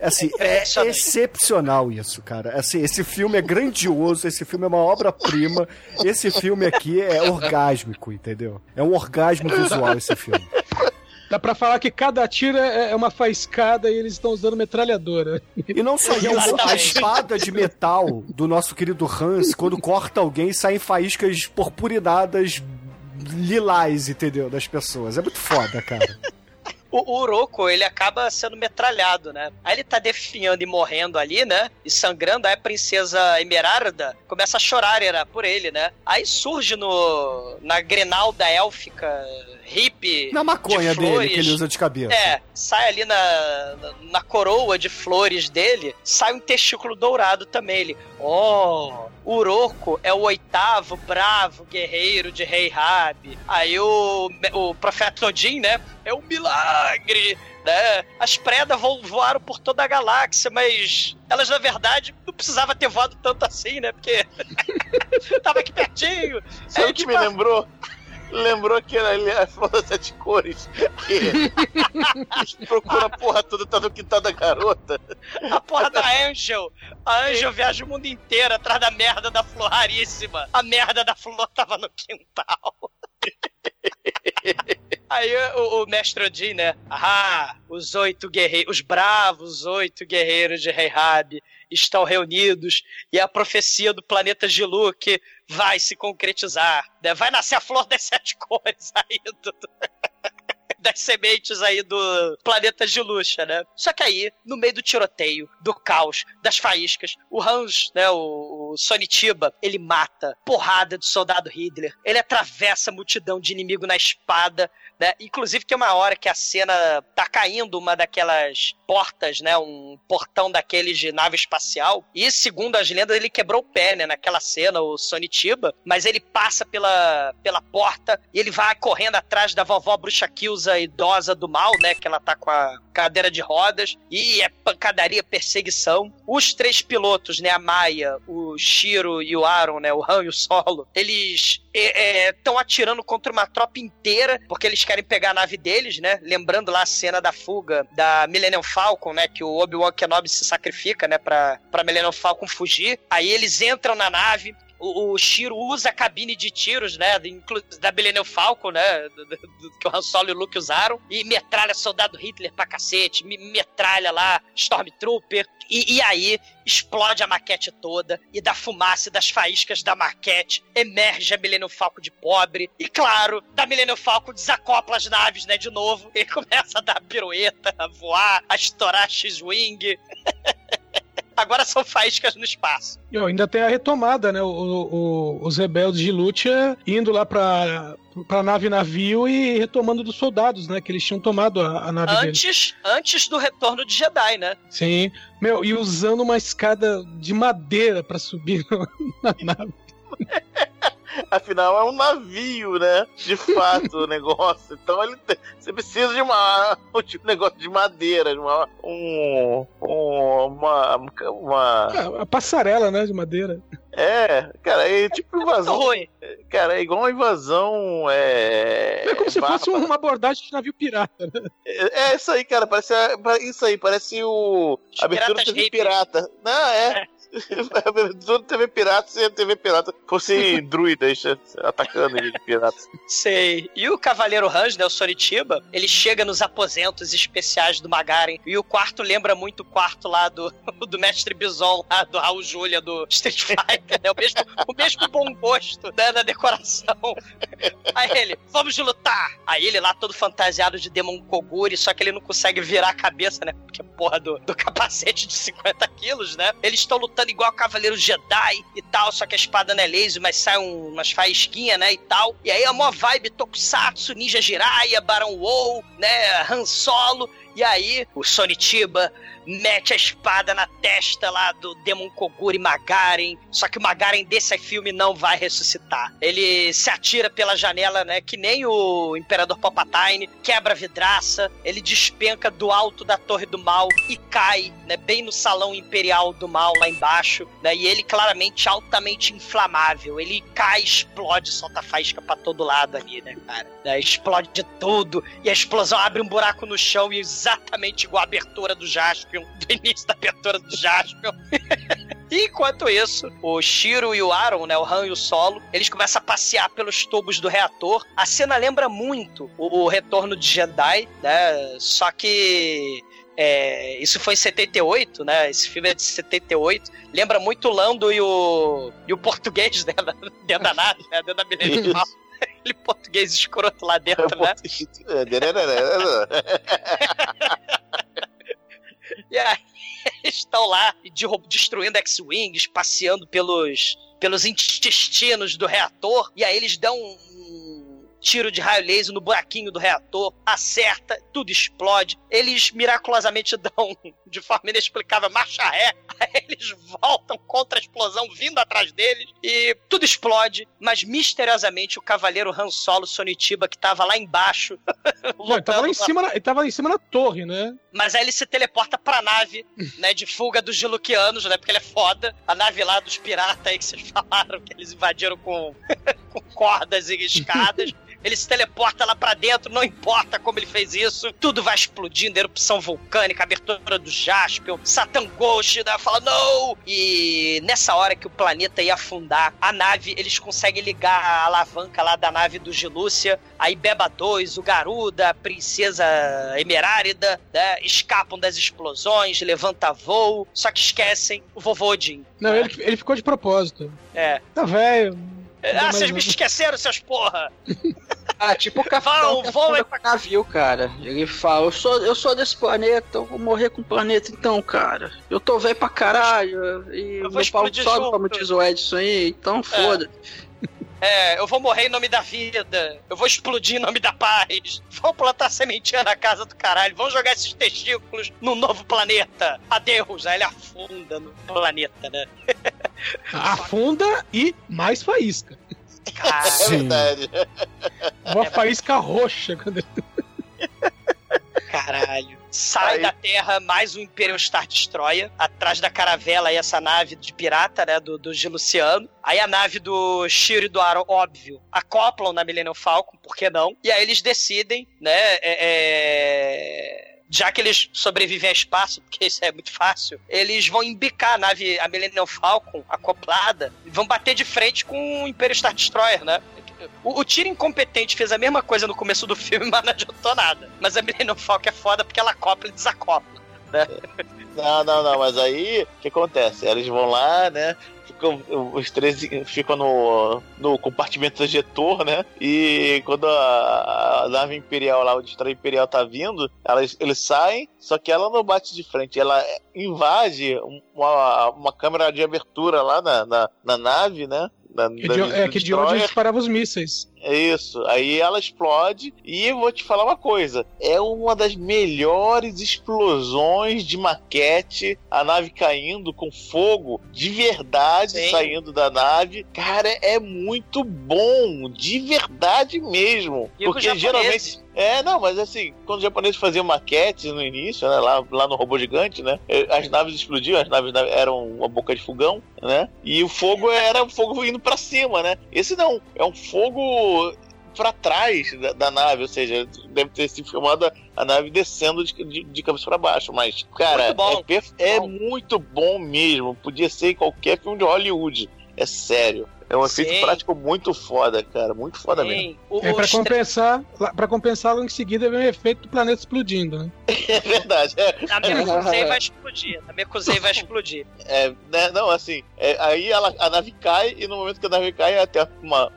Assim, é Impressionante. excepcional isso, cara. Assim, esse filme é grandioso, esse filme é uma obra-prima. Esse filme aqui é orgásmico, entendeu? É um orgasmo visual esse filme. Dá pra falar que cada tiro é é uma faiscada e eles estão usando metralhadora. E não só isso, a espada de metal do nosso querido Hans, quando corta alguém, saem faíscas purpurinadas lilás, entendeu? Das pessoas. É muito foda, cara. O, o Uroko, ele acaba sendo metralhado, né? Aí ele tá definhando e morrendo ali, né? E sangrando, aí a princesa Emerarda começa a chorar era, por ele, né? Aí surge no na grinalda élfica hippie Na maconha de dele flores. que ele usa de cabeça. É, sai ali na, na, na coroa de flores dele, sai um testículo dourado também. Ele, oh, Uroko é o oitavo bravo guerreiro de Rei Rabi. Aí o, o profeta Odin, né, é um milagre, né? As predas vo- voaram por toda a galáxia, mas elas, na verdade, não precisava ter voado tanto assim, né? Porque tava aqui pertinho. Sabe É, o que tipo, me lembrou? Lembrou que era ali a flor das sete cores. Que procura a porra toda, tá no quintal da garota. A porra da Angel. A Angel viaja o mundo inteiro atrás da merda da flor raríssima. A merda da flor tava no quintal. Aí o, o mestre Odin, né? Ah, os oito guerreiros, os bravos oito guerreiros de Rei Rabi estão reunidos e a profecia do planeta Giluk vai se concretizar. né? Vai nascer a flor das sete cores aí do, das sementes aí do planeta Giluxa, né? Só que aí, no meio do tiroteio, do caos, das faíscas, o Hans, né, o, o Sonitiba, ele mata porrada do soldado Hitler, ele atravessa a multidão de inimigo na espada, né? Inclusive tem uma hora que a cena tá caindo uma daquelas portas, né, um portão daqueles de nave espacial, e segundo as lendas ele quebrou o pé, né, naquela cena, o Sonitiba, mas ele passa pela, pela porta e ele vai correndo atrás da vovó bruxa Kilza idosa do mal, né, que ela tá com a cadeira de rodas, e é pancadaria, perseguição. Os três pilotos, né, a Maia, o Shiro e o Aaron, né, o Han e o Solo, eles estão atirando contra uma tropa inteira, porque eles querem pegar a nave deles, né, lembrando lá a cena da fuga da Millennium Falcon, né, que o Obi-Wan Kenobi se sacrifica, né, pra, pra Millennium Falcon fugir. Aí eles entram na nave, o, o Shiro usa a cabine de tiros, né? Da Millennium Falcon, né? do- do- do- que o Han Solo e o Luke usaram. E metralha soldado Hitler pra cacete. me- Metralha lá Stormtrooper. E, e aí explode a maquete toda. E da fumaça e das faíscas da maquete emerge a Millennium Falcon de pobre. E claro, da Millennium Falcon desacopla as naves, né? De novo. E começa a dar pirueta, a voar, a estourar X-Wing. agora são faíscas no espaço. E ainda tem a retomada, né? O- o- os rebeldes de Lúcia indo lá pra, pra nave navio e retomando dos soldados, né? Que eles tinham tomado a, a nave deles. Antes, antes do retorno de Jedi, né? Sim. Meu, e usando uma escada de madeira pra subir na nave. Afinal, é um navio, né? De fato, o negócio. Então ele tem- você precisa de uma de um negócio de madeira, de uma um, um- uma uma Ah, a passarela, né? De madeira. é, cara, é tipo Muito invasão, ruim. cara, é igual uma invasão é É como se fosse bárbara. uma abordagem de navio pirata, né? É, é isso aí, cara, parece isso aí, parece o Os abertura hippies. pirata. Não, é. Abertura da TV pirata, se a TV pirata fosse druidas atacando ele de pirata. Sei. E o Cavaleiro Hans, né, o Sonitiba, ele chega nos aposentos especiais do Magaren. E o quarto lembra muito o quarto lá do, do Mestre Bison, lá do Raul Júlia, do Street Fighter, né? O mesmo, o mesmo bom gosto né, da decoração. Aí ele, vamos lutar! Aí ele lá todo fantasiado de Demon Koguri, só que ele não consegue virar a cabeça, né? Porque porra do, do capacete de 50 quilos, né? Eles estão lutando igual Cavaleiro Jedi e tal, só que a espada não é laser, mas sai um, umas faísquinhas, né? E tal. E aí a mó vibe Tokusatsu, Ninja Jiraiya, Barão WoW, né? Han Solo. E aí o Sonitiba mete a espada na testa lá do Demon Koguri Magaren. Só que o Magaren desse filme não vai ressuscitar. Ele se atira pela janela, né? Que nem o Imperador Palpatine, quebra a vidraça, ele despenca do alto da Torre do Mal e cai, né? Bem no salão imperial do mal lá embaixo, né? E ele claramente altamente inflamável. Ele cai, explode, solta faísca pra todo lado ali, né, cara? Né, Explode de tudo e a explosão abre um buraco no chão e exatamente igual a abertura do Jaspion, do início da abertura do Jaspion. Enquanto isso, o Shiro e o Aaron, né, o Han e o Solo, eles começam a passear pelos tubos do reator. A cena lembra muito o, o retorno de Jedi, né? Só que é, isso foi em 78, né? Esse filme é de 78. Lembra muito o Lando e o, e o português da, dentro da nave, né? Dentro da Millennium Aquele português escroto lá dentro, né? E aí eles estão lá destruindo X-Wings, passeando pelos, pelos intestinos do reator, e aí eles dão tiro de raio laser no buraquinho do reator, acerta, tudo explode. Eles miraculosamente dão, de forma inexplicável, marcha ré. Aí eles voltam contra a explosão vindo atrás deles e tudo explode, mas misteriosamente o cavaleiro Han Solo Sonitiba, que tava lá embaixo, Não, ele tava lá em cima, na- ele tava lá em cima na torre, né? mas aí ele se teleporta pra nave, né, de fuga dos Giluquianos, né, porque ele é foda. A nave lá dos piratas aí que vocês falaram, que eles invadiram com, com cordas e escadas. Ele se teleporta lá pra dentro, não importa como ele fez isso. Tudo vai explodindo, erupção vulcânica, abertura do Jaspion, Satan Ghost, né, fala não! E nessa hora que o planeta ia afundar, a nave, eles conseguem ligar a alavanca lá da nave do Gilúcia, aí Beba 2, o Garuda, a Princesa Emerárida, né, escapam das explosões, levanta voo, só que esquecem o vovô Odin. Não, né? ele, ele ficou de propósito. É. Tá velho. Ah, mais vocês me esqueceram, seus porra! Ah, tipo o capitão Vão, que vão, afunda com navio, cara. Ele fala, eu sou, eu sou desse planeta, eu vou morrer com o planeta então, cara. Eu tô velho pra caralho. E Eu vou meu pau sobe, como diz o Edson aí, então foda. É, eu vou morrer em nome da vida. Eu vou explodir em nome da paz. Vão plantar sementinha na casa do caralho. Vão jogar esses testículos num novo planeta. Adeus. Aí ele afunda no planeta, né? Afunda e mais faísca. Cara, É verdade. Uma faísca roxa. Quando ele... caralho. Sai Aí- da Terra mais um Imperial Star Destroyer. Atrás da caravela aí essa nave de pirata, né? Do, do Giluciano. Aí a nave do Shiro e do Aro, óbvio, acoplam na Millennium Falcon, por que não? E aí eles decidem, né? é- é, Já que eles sobrevivem ao espaço, porque isso é muito fácil, eles vão embicar a nave, a Millennium Falcon, acoplada, e vão bater de frente com o Imperial Star Destroyer, né? O, o tiro incompetente fez a mesma coisa no começo do filme, mas não adiantou nada. Mas a Millennium Falcon é foda porque ela acopla e desacopla. né? Não, não, não, mas aí o que acontece? Eles vão lá, né? Ficam, os três ficam no, no compartimento ejetor, né? E quando a, a nave imperial lá, o destroyer imperial tá vindo, elas, eles saem, só que ela não bate de frente, ela invade uma, uma câmera de abertura lá na, na, na nave, né? Da, da- do é que de onde destroyer. disparava os mísseis. É isso. Aí ela explode e eu vou te falar uma coisa. É uma das melhores explosões de maquete. A nave caindo com fogo de verdade Sim. saindo da nave. Cara, é muito bom. De verdade mesmo. E com Porque geralmente. É, não, mas assim, quando os japoneses faziam maquetes no início, né, lá, lá no robô gigante, né, eh, as naves explodiam, as naves na- eram uma boca de fogão, né, e o fogo era o fogo indo pra cima, né. Esse não, é um fogo pra trás da, da nave, ou seja, deve ter se filmado a, a nave descendo de, de, de cabeça pra baixo, mas, cara, Muito é, é muito bom mesmo, podia ser em qualquer filme de Hollywood, é sério. É um Sim. efeito prático muito foda, cara, muito foda mesmo. Sim. O, É pra compensar, para compensar logo em seguida vem o efeito do planeta explodindo, né? É verdade, é, A Mekuzei vai explodir. A Mekuzei vai explodir. É, né, não, assim, é, aí ela, a nave cai e no momento que a nave cai, até uma,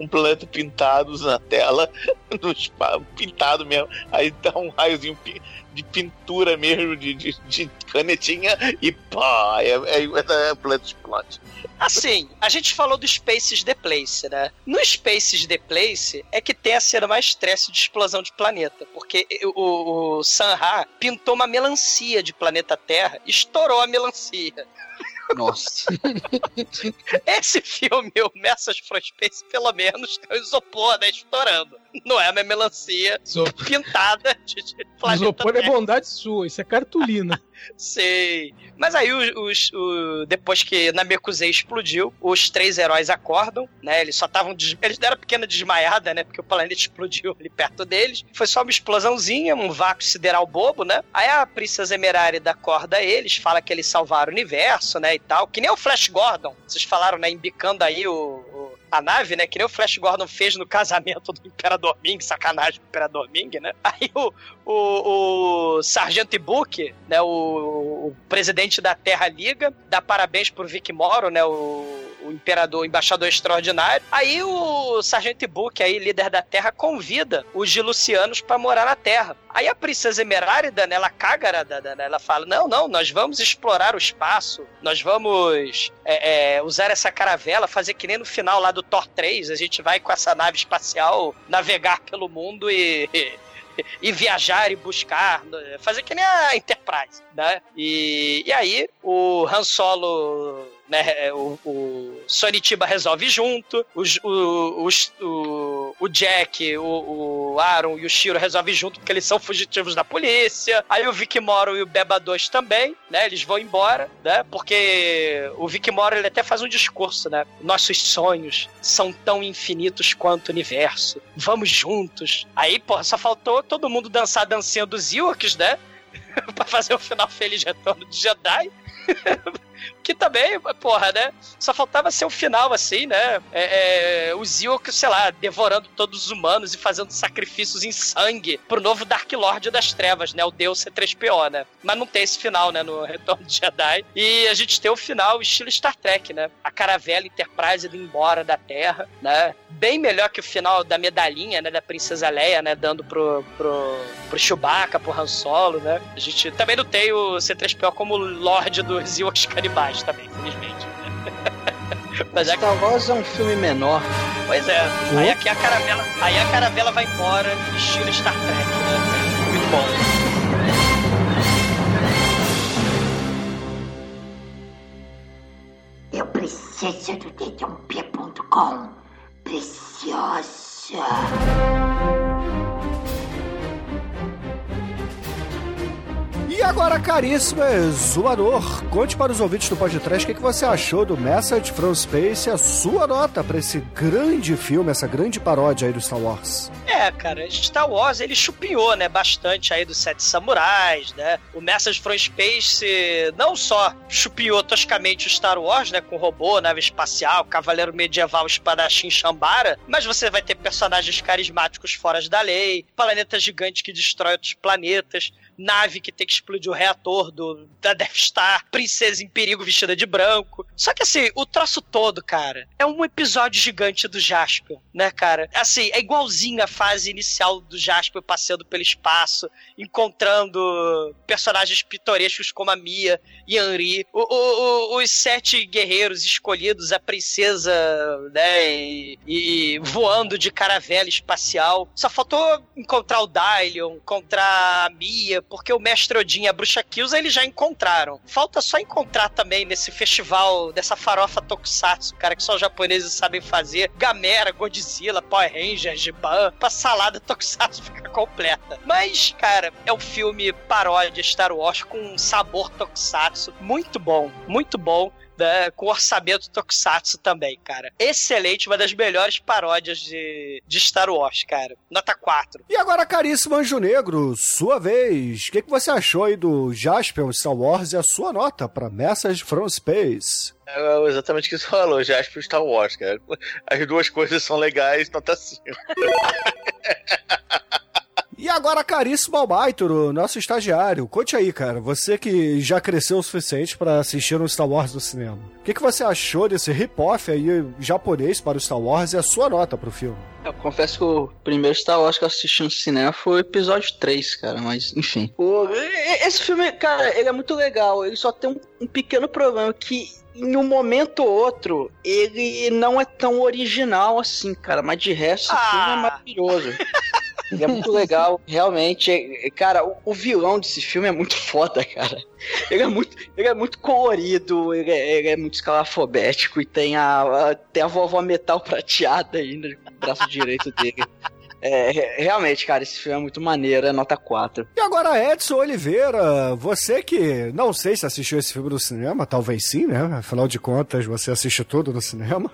um planeta pintado na tela, no spa- pintado mesmo. Aí dá um raiozinho pi- de pintura mesmo, de, de, de canetinha, e pá, é, é, é, o planeta explode. Assim, a gente falou do Spaces The Place, né? No Spaces The Place é que tem a cena mais estresse de explosão de planeta. Porque o, o Sanha pintou uma melancia de planeta Terra e estourou a melancia. Nossa. Esse filme, o Message from Space, pelo menos, tem o isopor, né? Estourando. Não é uma melancia pintada de, de isopor é bondade sua, isso é cartolina. Sei. Mas aí, os, os- o- depois que Namekusei explodiu, os três heróis acordam, né? Eles só estavam. des- Eles deram pequena desmaiada, né? Porque o planeta explodiu ali perto deles. Foi só uma explosãozinha, um vácuo sideral bobo, né? Aí a Princesa Emerárida acorda eles, fala que eles salvaram o universo, né? E tal. Que nem o Flash Gordon. Vocês falaram, né? Embicando aí o. o- a nave, né? Que nem o Flash Gordon fez no casamento do Imperador Ming, sacanagem do Imperador Ming, né? Aí o, o, o Sargento Ibuki, né, o, o presidente da Terra Liga, dá parabéns pro Vic Moro, né, o imperador, embaixador extraordinário. Aí o Sargento Ibuki, aí líder da Terra, convida os Gilucianos para morar na Terra. Aí a princesa Emerárida, né, ela caga, né, ela fala, não, não, nós vamos explorar o espaço, nós vamos é, é, usar essa caravela, fazer que nem no final lá do Thor 3, a gente vai com essa nave espacial navegar pelo mundo e e viajar e buscar, fazer que nem a Enterprise, né? E, e aí o Han Solo, né, o, o Sonitiba resolve junto, o, o, o Jack, o, o Aaron e o Shiro resolvem junto porque eles são fugitivos da polícia. Aí o Vic Moro e o Beba 2 também, né? Eles vão embora, né? Porque o Vic Moro ele até faz um discurso, né? Nossos sonhos são tão infinitos quanto o universo. Vamos juntos. Aí, porra, só faltou todo mundo dançar a dancinha dos Ewoks, né? pra fazer o final feliz retorno de Jedi. que também, porra, né? Só faltava ser o final, assim, né? É, é, os sei lá, devorando todos os humanos e fazendo sacrifícios em sangue pro novo Dark Lord das Trevas, né? O Deus C3PO, né? Mas não tem esse final, né? No Retorno de Jedi. E a gente tem o final estilo Star Trek, né? A caravela Enterprise indo embora da Terra, né? Bem melhor que o final da medalhinha, né? Da Princesa Leia, né? Dando pro, pro, pro Chewbacca, pro Han Solo, né? A gente também não tem o C3PO como Lorde dos canibais também, infelizmente. Mas é que, Star Wars é um filme menor. pois é, aí aqui a caravela, aí a caravela vai embora, estilo Star Trek, né? Muito bom. Eu preciso do dedãop.com. Preciosa. E agora, caríssimo exumador, conte para os ouvintes do podcast o que, que você achou do Message from Space e a sua nota para esse grande filme, essa grande paródia aí do Star Wars. É, cara, Star Wars ele chupinhou, né, bastante aí dos Sete Samurais, né? O Message from Space não só chupinhou toscamente o Star Wars, né, com robô, nave espacial, cavaleiro medieval, espadachim, chambara, mas você vai ter personagens carismáticos fora da lei, planeta gigante que destrói outros planetas. Nave que tem que explodir o reator do, da Death Star, princesa em perigo vestida de branco. Só que assim, o troço todo, cara, é um episódio gigante do Jasper, né, cara? Assim, é igualzinho a fase inicial do Jasper passeando pelo espaço, encontrando personagens pitorescos como a Mia e Henri, o, o, o, os sete guerreiros escolhidos, a princesa, né, e, e voando de caravela espacial. Só faltou encontrar o Dylion, encontrar a Mia, porque o Mestre Odin e a Bruxa Kills eles já encontraram. Falta só encontrar também nesse festival dessa farofa Tokusatsu, cara, que só os japoneses sabem fazer, Gamera, Godzilla, Power Rangers, Giban, pra salada Tokusatsu ficar completa. Mas, cara, é um filme paródia Star Wars com um sabor Tokusatsu muito bom, muito bom né, com orçamento Tokusatsu também, cara. Excelente, uma das melhores paródias de, de Star Wars, cara. Nota 4. E agora, caríssimo Anjo Negro, sua vez. O que, que você achou aí do Jasper Star Wars e a sua nota para Message from Space? É exatamente o que você falou, Jasper Star Wars, cara. As duas coisas são legais, nota 5. E agora, caríssimo Albaitoro, nosso estagiário, conte aí, cara, você que já cresceu o suficiente para assistir um Star Wars no cinema. O que, que você achou desse rip-off aí japonês para o Star Wars e a sua nota pro filme? Eu confesso que o primeiro Star Wars que eu assisti no cinema foi o episódio 3, cara, mas enfim. O, esse filme, cara, ele é muito legal, ele só tem um, um pequeno problema que em um momento ou outro, ele não é tão original assim, cara. Mas de resto, ah. o filme é maravilhoso. Ele é muito legal, realmente. É, cara, o, o, vilão desse filme é muito foda, cara. Ele é muito, ele é muito colorido, ele é, ele é muito escalafobético e tem a, a, tem a vovó metal prateada ainda no braço direito dele. É, realmente, cara, esse filme é muito maneiro, é nota 4. E agora, Edson Oliveira, você que não sei se assistiu esse filme no cinema, talvez sim, né? Afinal de contas, você assiste tudo no cinema.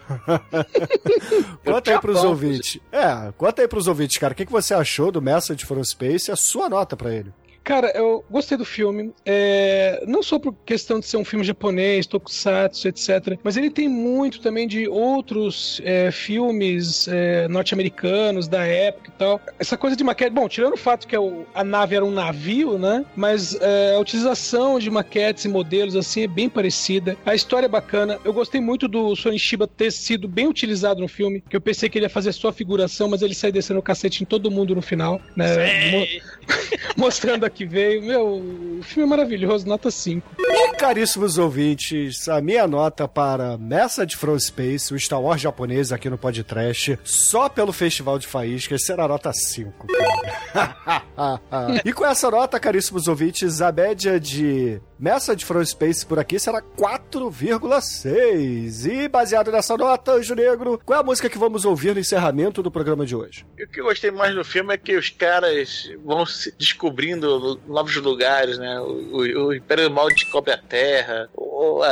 conta aí pros ouvintes. É, conta aí pros ouvintes, cara, o que, que você achou do Message from Space e a sua nota para ele? Cara, eu gostei do filme. É, não só por questão de ser um filme japonês, tokusatsu, etc. Mas ele tem muito também de outros é, filmes é, norte-americanos da época e tal. Essa coisa de maquete. Bom, tirando o fato que a nave era um navio, né? Mas é, a utilização de maquetes e modelos assim é bem parecida. A história é bacana. Eu gostei muito do Sonishiba ter sido bem utilizado no filme. Que eu pensei que ele ia fazer só figuração, mas ele sai descendo o cacete em todo mundo no final, né? Mostrando aqui que veio. Meu, o filme é maravilhoso, nota 5. E caríssimos ouvintes, a minha nota para Message from Space, o Star Wars japonês aqui no podcast, só pelo Festival de Faíscas, será nota 5. e com essa nota, caríssimos ouvintes, a média de Message from Space por aqui será 4,6. E baseado nessa nota, Anjo Negro, qual é a música que vamos ouvir no encerramento do programa de hoje? O que eu gostei mais do filme é que os caras vão descobrindo novos lugares, né? O, o, o Império do Mal descobre a Terra,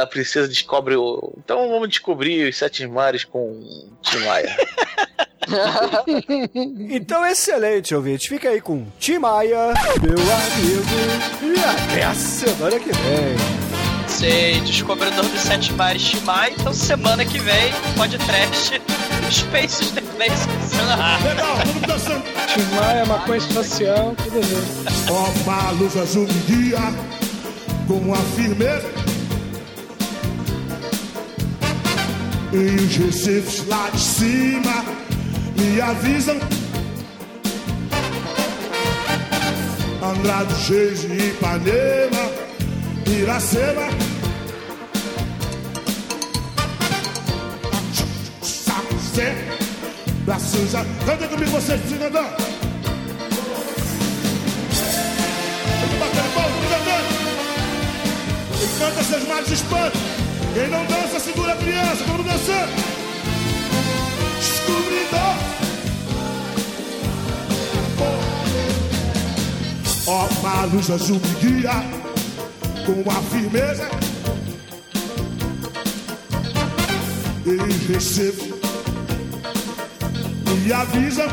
a princesa descobre o. Então vamos descobrir os sete mares com Tim Maia. então, excelente, ouvinte. Fica aí com Tim Maia, meu amigo. E até a semana que vem. Sei, descobridor dos sete mares Maia. Então, semana que vem, pode trash. Spaces the Place. Legal, vamos dançando. Maia, maconha espacial, tudo bem. Ó, luz azul me guia com a firmeza. E os recifes lá de cima me avisam. Andrade, Geise, Ipanema, Iracema. Zé, braços a... Canta comigo cantar. Vamos bater palma, cantando. E canta seus males de espanto. Quem não dança, segura a criança. Vamos dançar. Descobridor. Ó, oh, a luz azul me guia com a firmeza e recebo e avisa.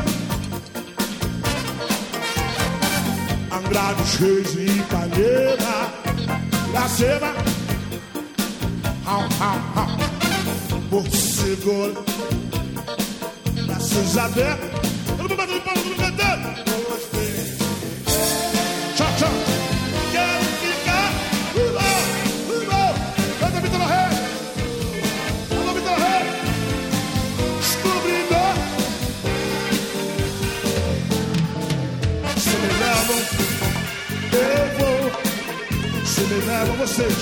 Andrade, Reis e Ipanema Iracema. Hau, hau, hau Porto Seguro Braços abertos vocês.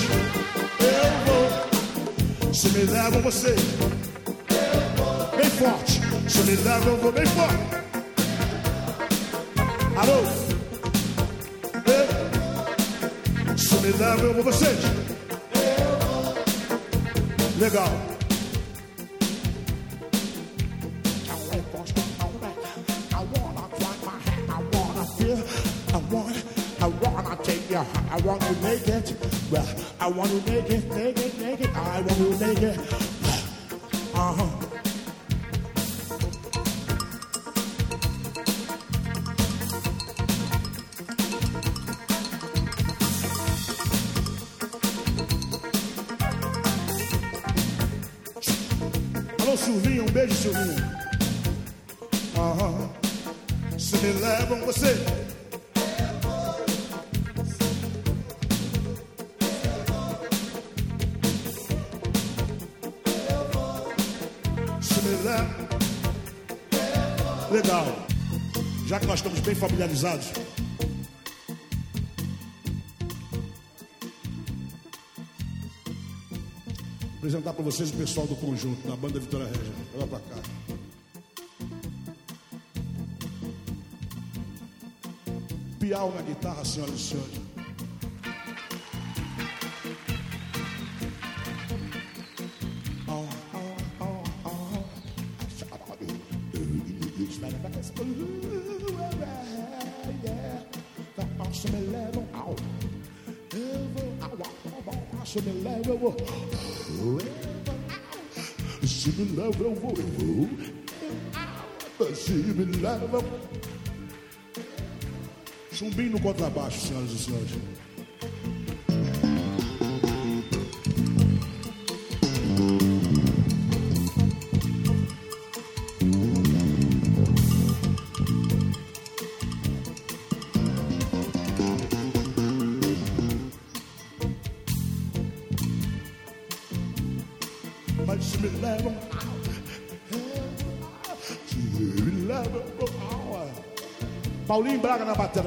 Eu vou. Se me levam vocês. Eu vou. Bem forte. Se me levam, eu vou bem forte. Alô? Ei. Se me levam, eu vou vocês. Legal. Want to make familiarizados. Vou apresentar para vocês o pessoal do conjunto, da banda Vitória Regia. Olha para cá. Piau na guitarra, senhoras e senhores. Oh, Se me levam, eu vou. Se me levam, eu vou. Se me levam. Chumbinho no contrabaixo, senhoras e senhores. Braga na bateria,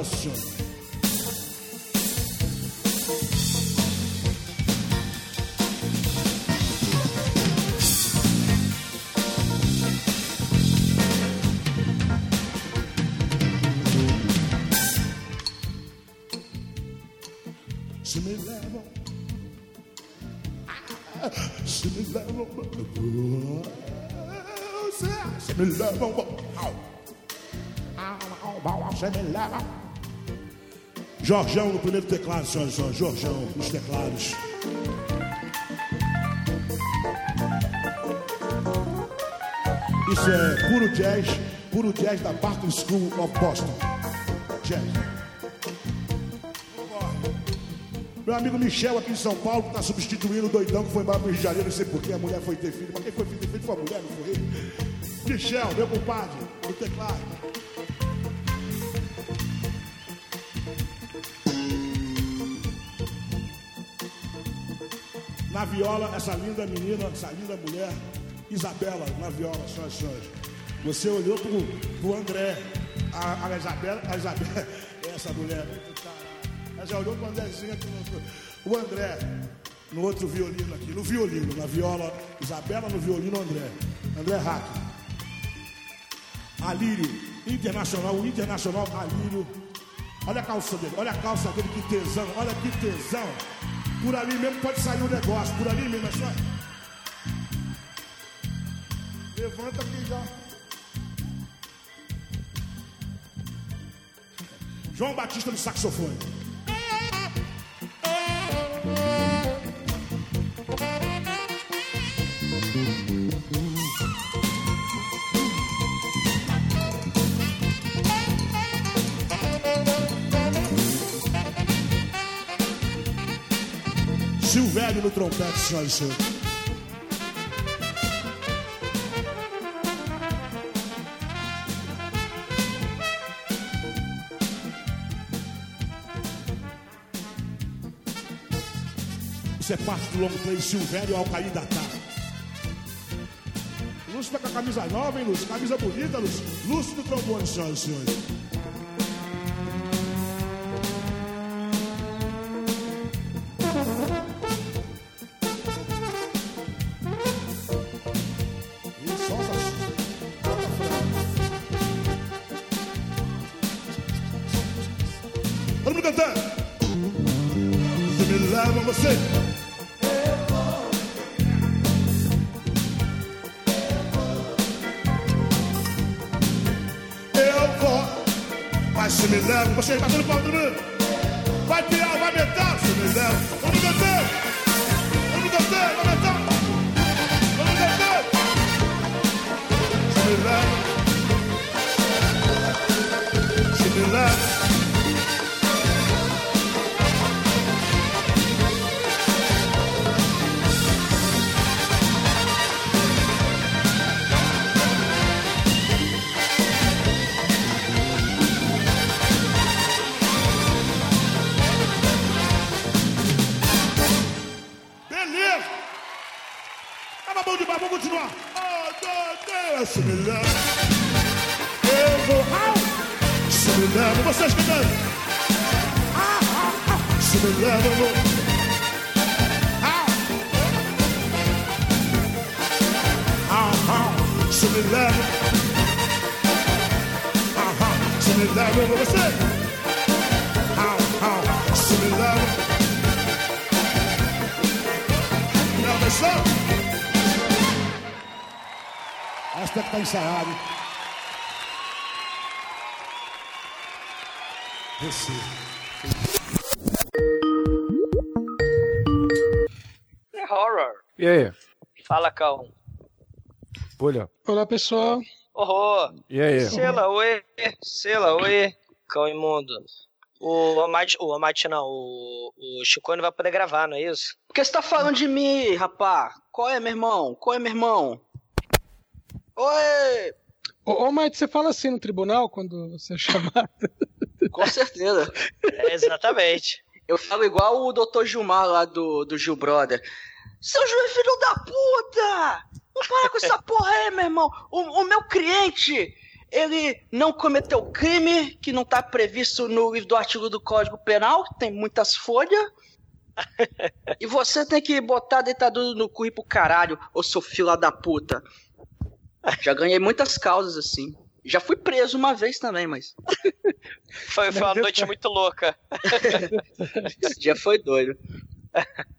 primeiro teclado, senhoras e senhores. Jorjão nos teclados. Isso é puro jazz, puro jazz da Barton School of Boston. Jazz. Meu amigo Michel aqui em São Paulo, que está substituindo o doidão que foi embora para o Rio de Janeiro, não sei porquê, a mulher foi ter filho. Mas quem foi ter filho foi a mulher, não foi ele. Michel, meu compadre, no teclado. Viola, essa linda menina, essa linda mulher, Isabela, na viola, senhoras e senhores. Você olhou pro, pro André, a, a Isabela, a Isabela, essa mulher, ela já olhou pro Andrézinho o André, no outro violino aqui, no violino, na viola, Isabela no violino, André. André Hack. Alírio, internacional, o internacional Alírio. Olha a calça dele, olha a calça dele, que tesão, olha que tesão. Por ali mesmo pode sair um negócio, por ali mesmo, é só. Levanta aqui já. João Batista no saxofone. Silvério no trompete, senhoras e senhores. Isso é parte do long play Silvério Alcaí da Tarde. Lúcio tá com a camisa nova, hein, Lúcio? Camisa bonita, Lúcio. Lúcio do trombone, senhoras e senhores. Olá, pessoal. Horror. E aí? Sela, oi. Sela, oi. Cão imundo. O Amate, o Amate não, o, o Chico não vai poder gravar, não é isso? Por que você tá falando de mim, rapá? Qual é, meu irmão? Qual é, meu irmão? Oi! Ô, ô Mike, você fala assim no tribunal quando você é chamado? Com certeza. É, exatamente. Eu falo igual o Dr. Gilmar lá do, do Gil Brother. Seu juiz filho da puta! Não para com essa porra aí, meu irmão. O, o meu cliente, ele não cometeu crime que não tá previsto no livro do artigo do Código Penal, que tem muitas folhas. E você tem que botar a ditadura no cu e pro caralho, ô seu filho da puta. Já ganhei muitas causas assim. Já fui preso uma vez também, mas. Foi, foi uma noite muito louca. Esse dia foi doido.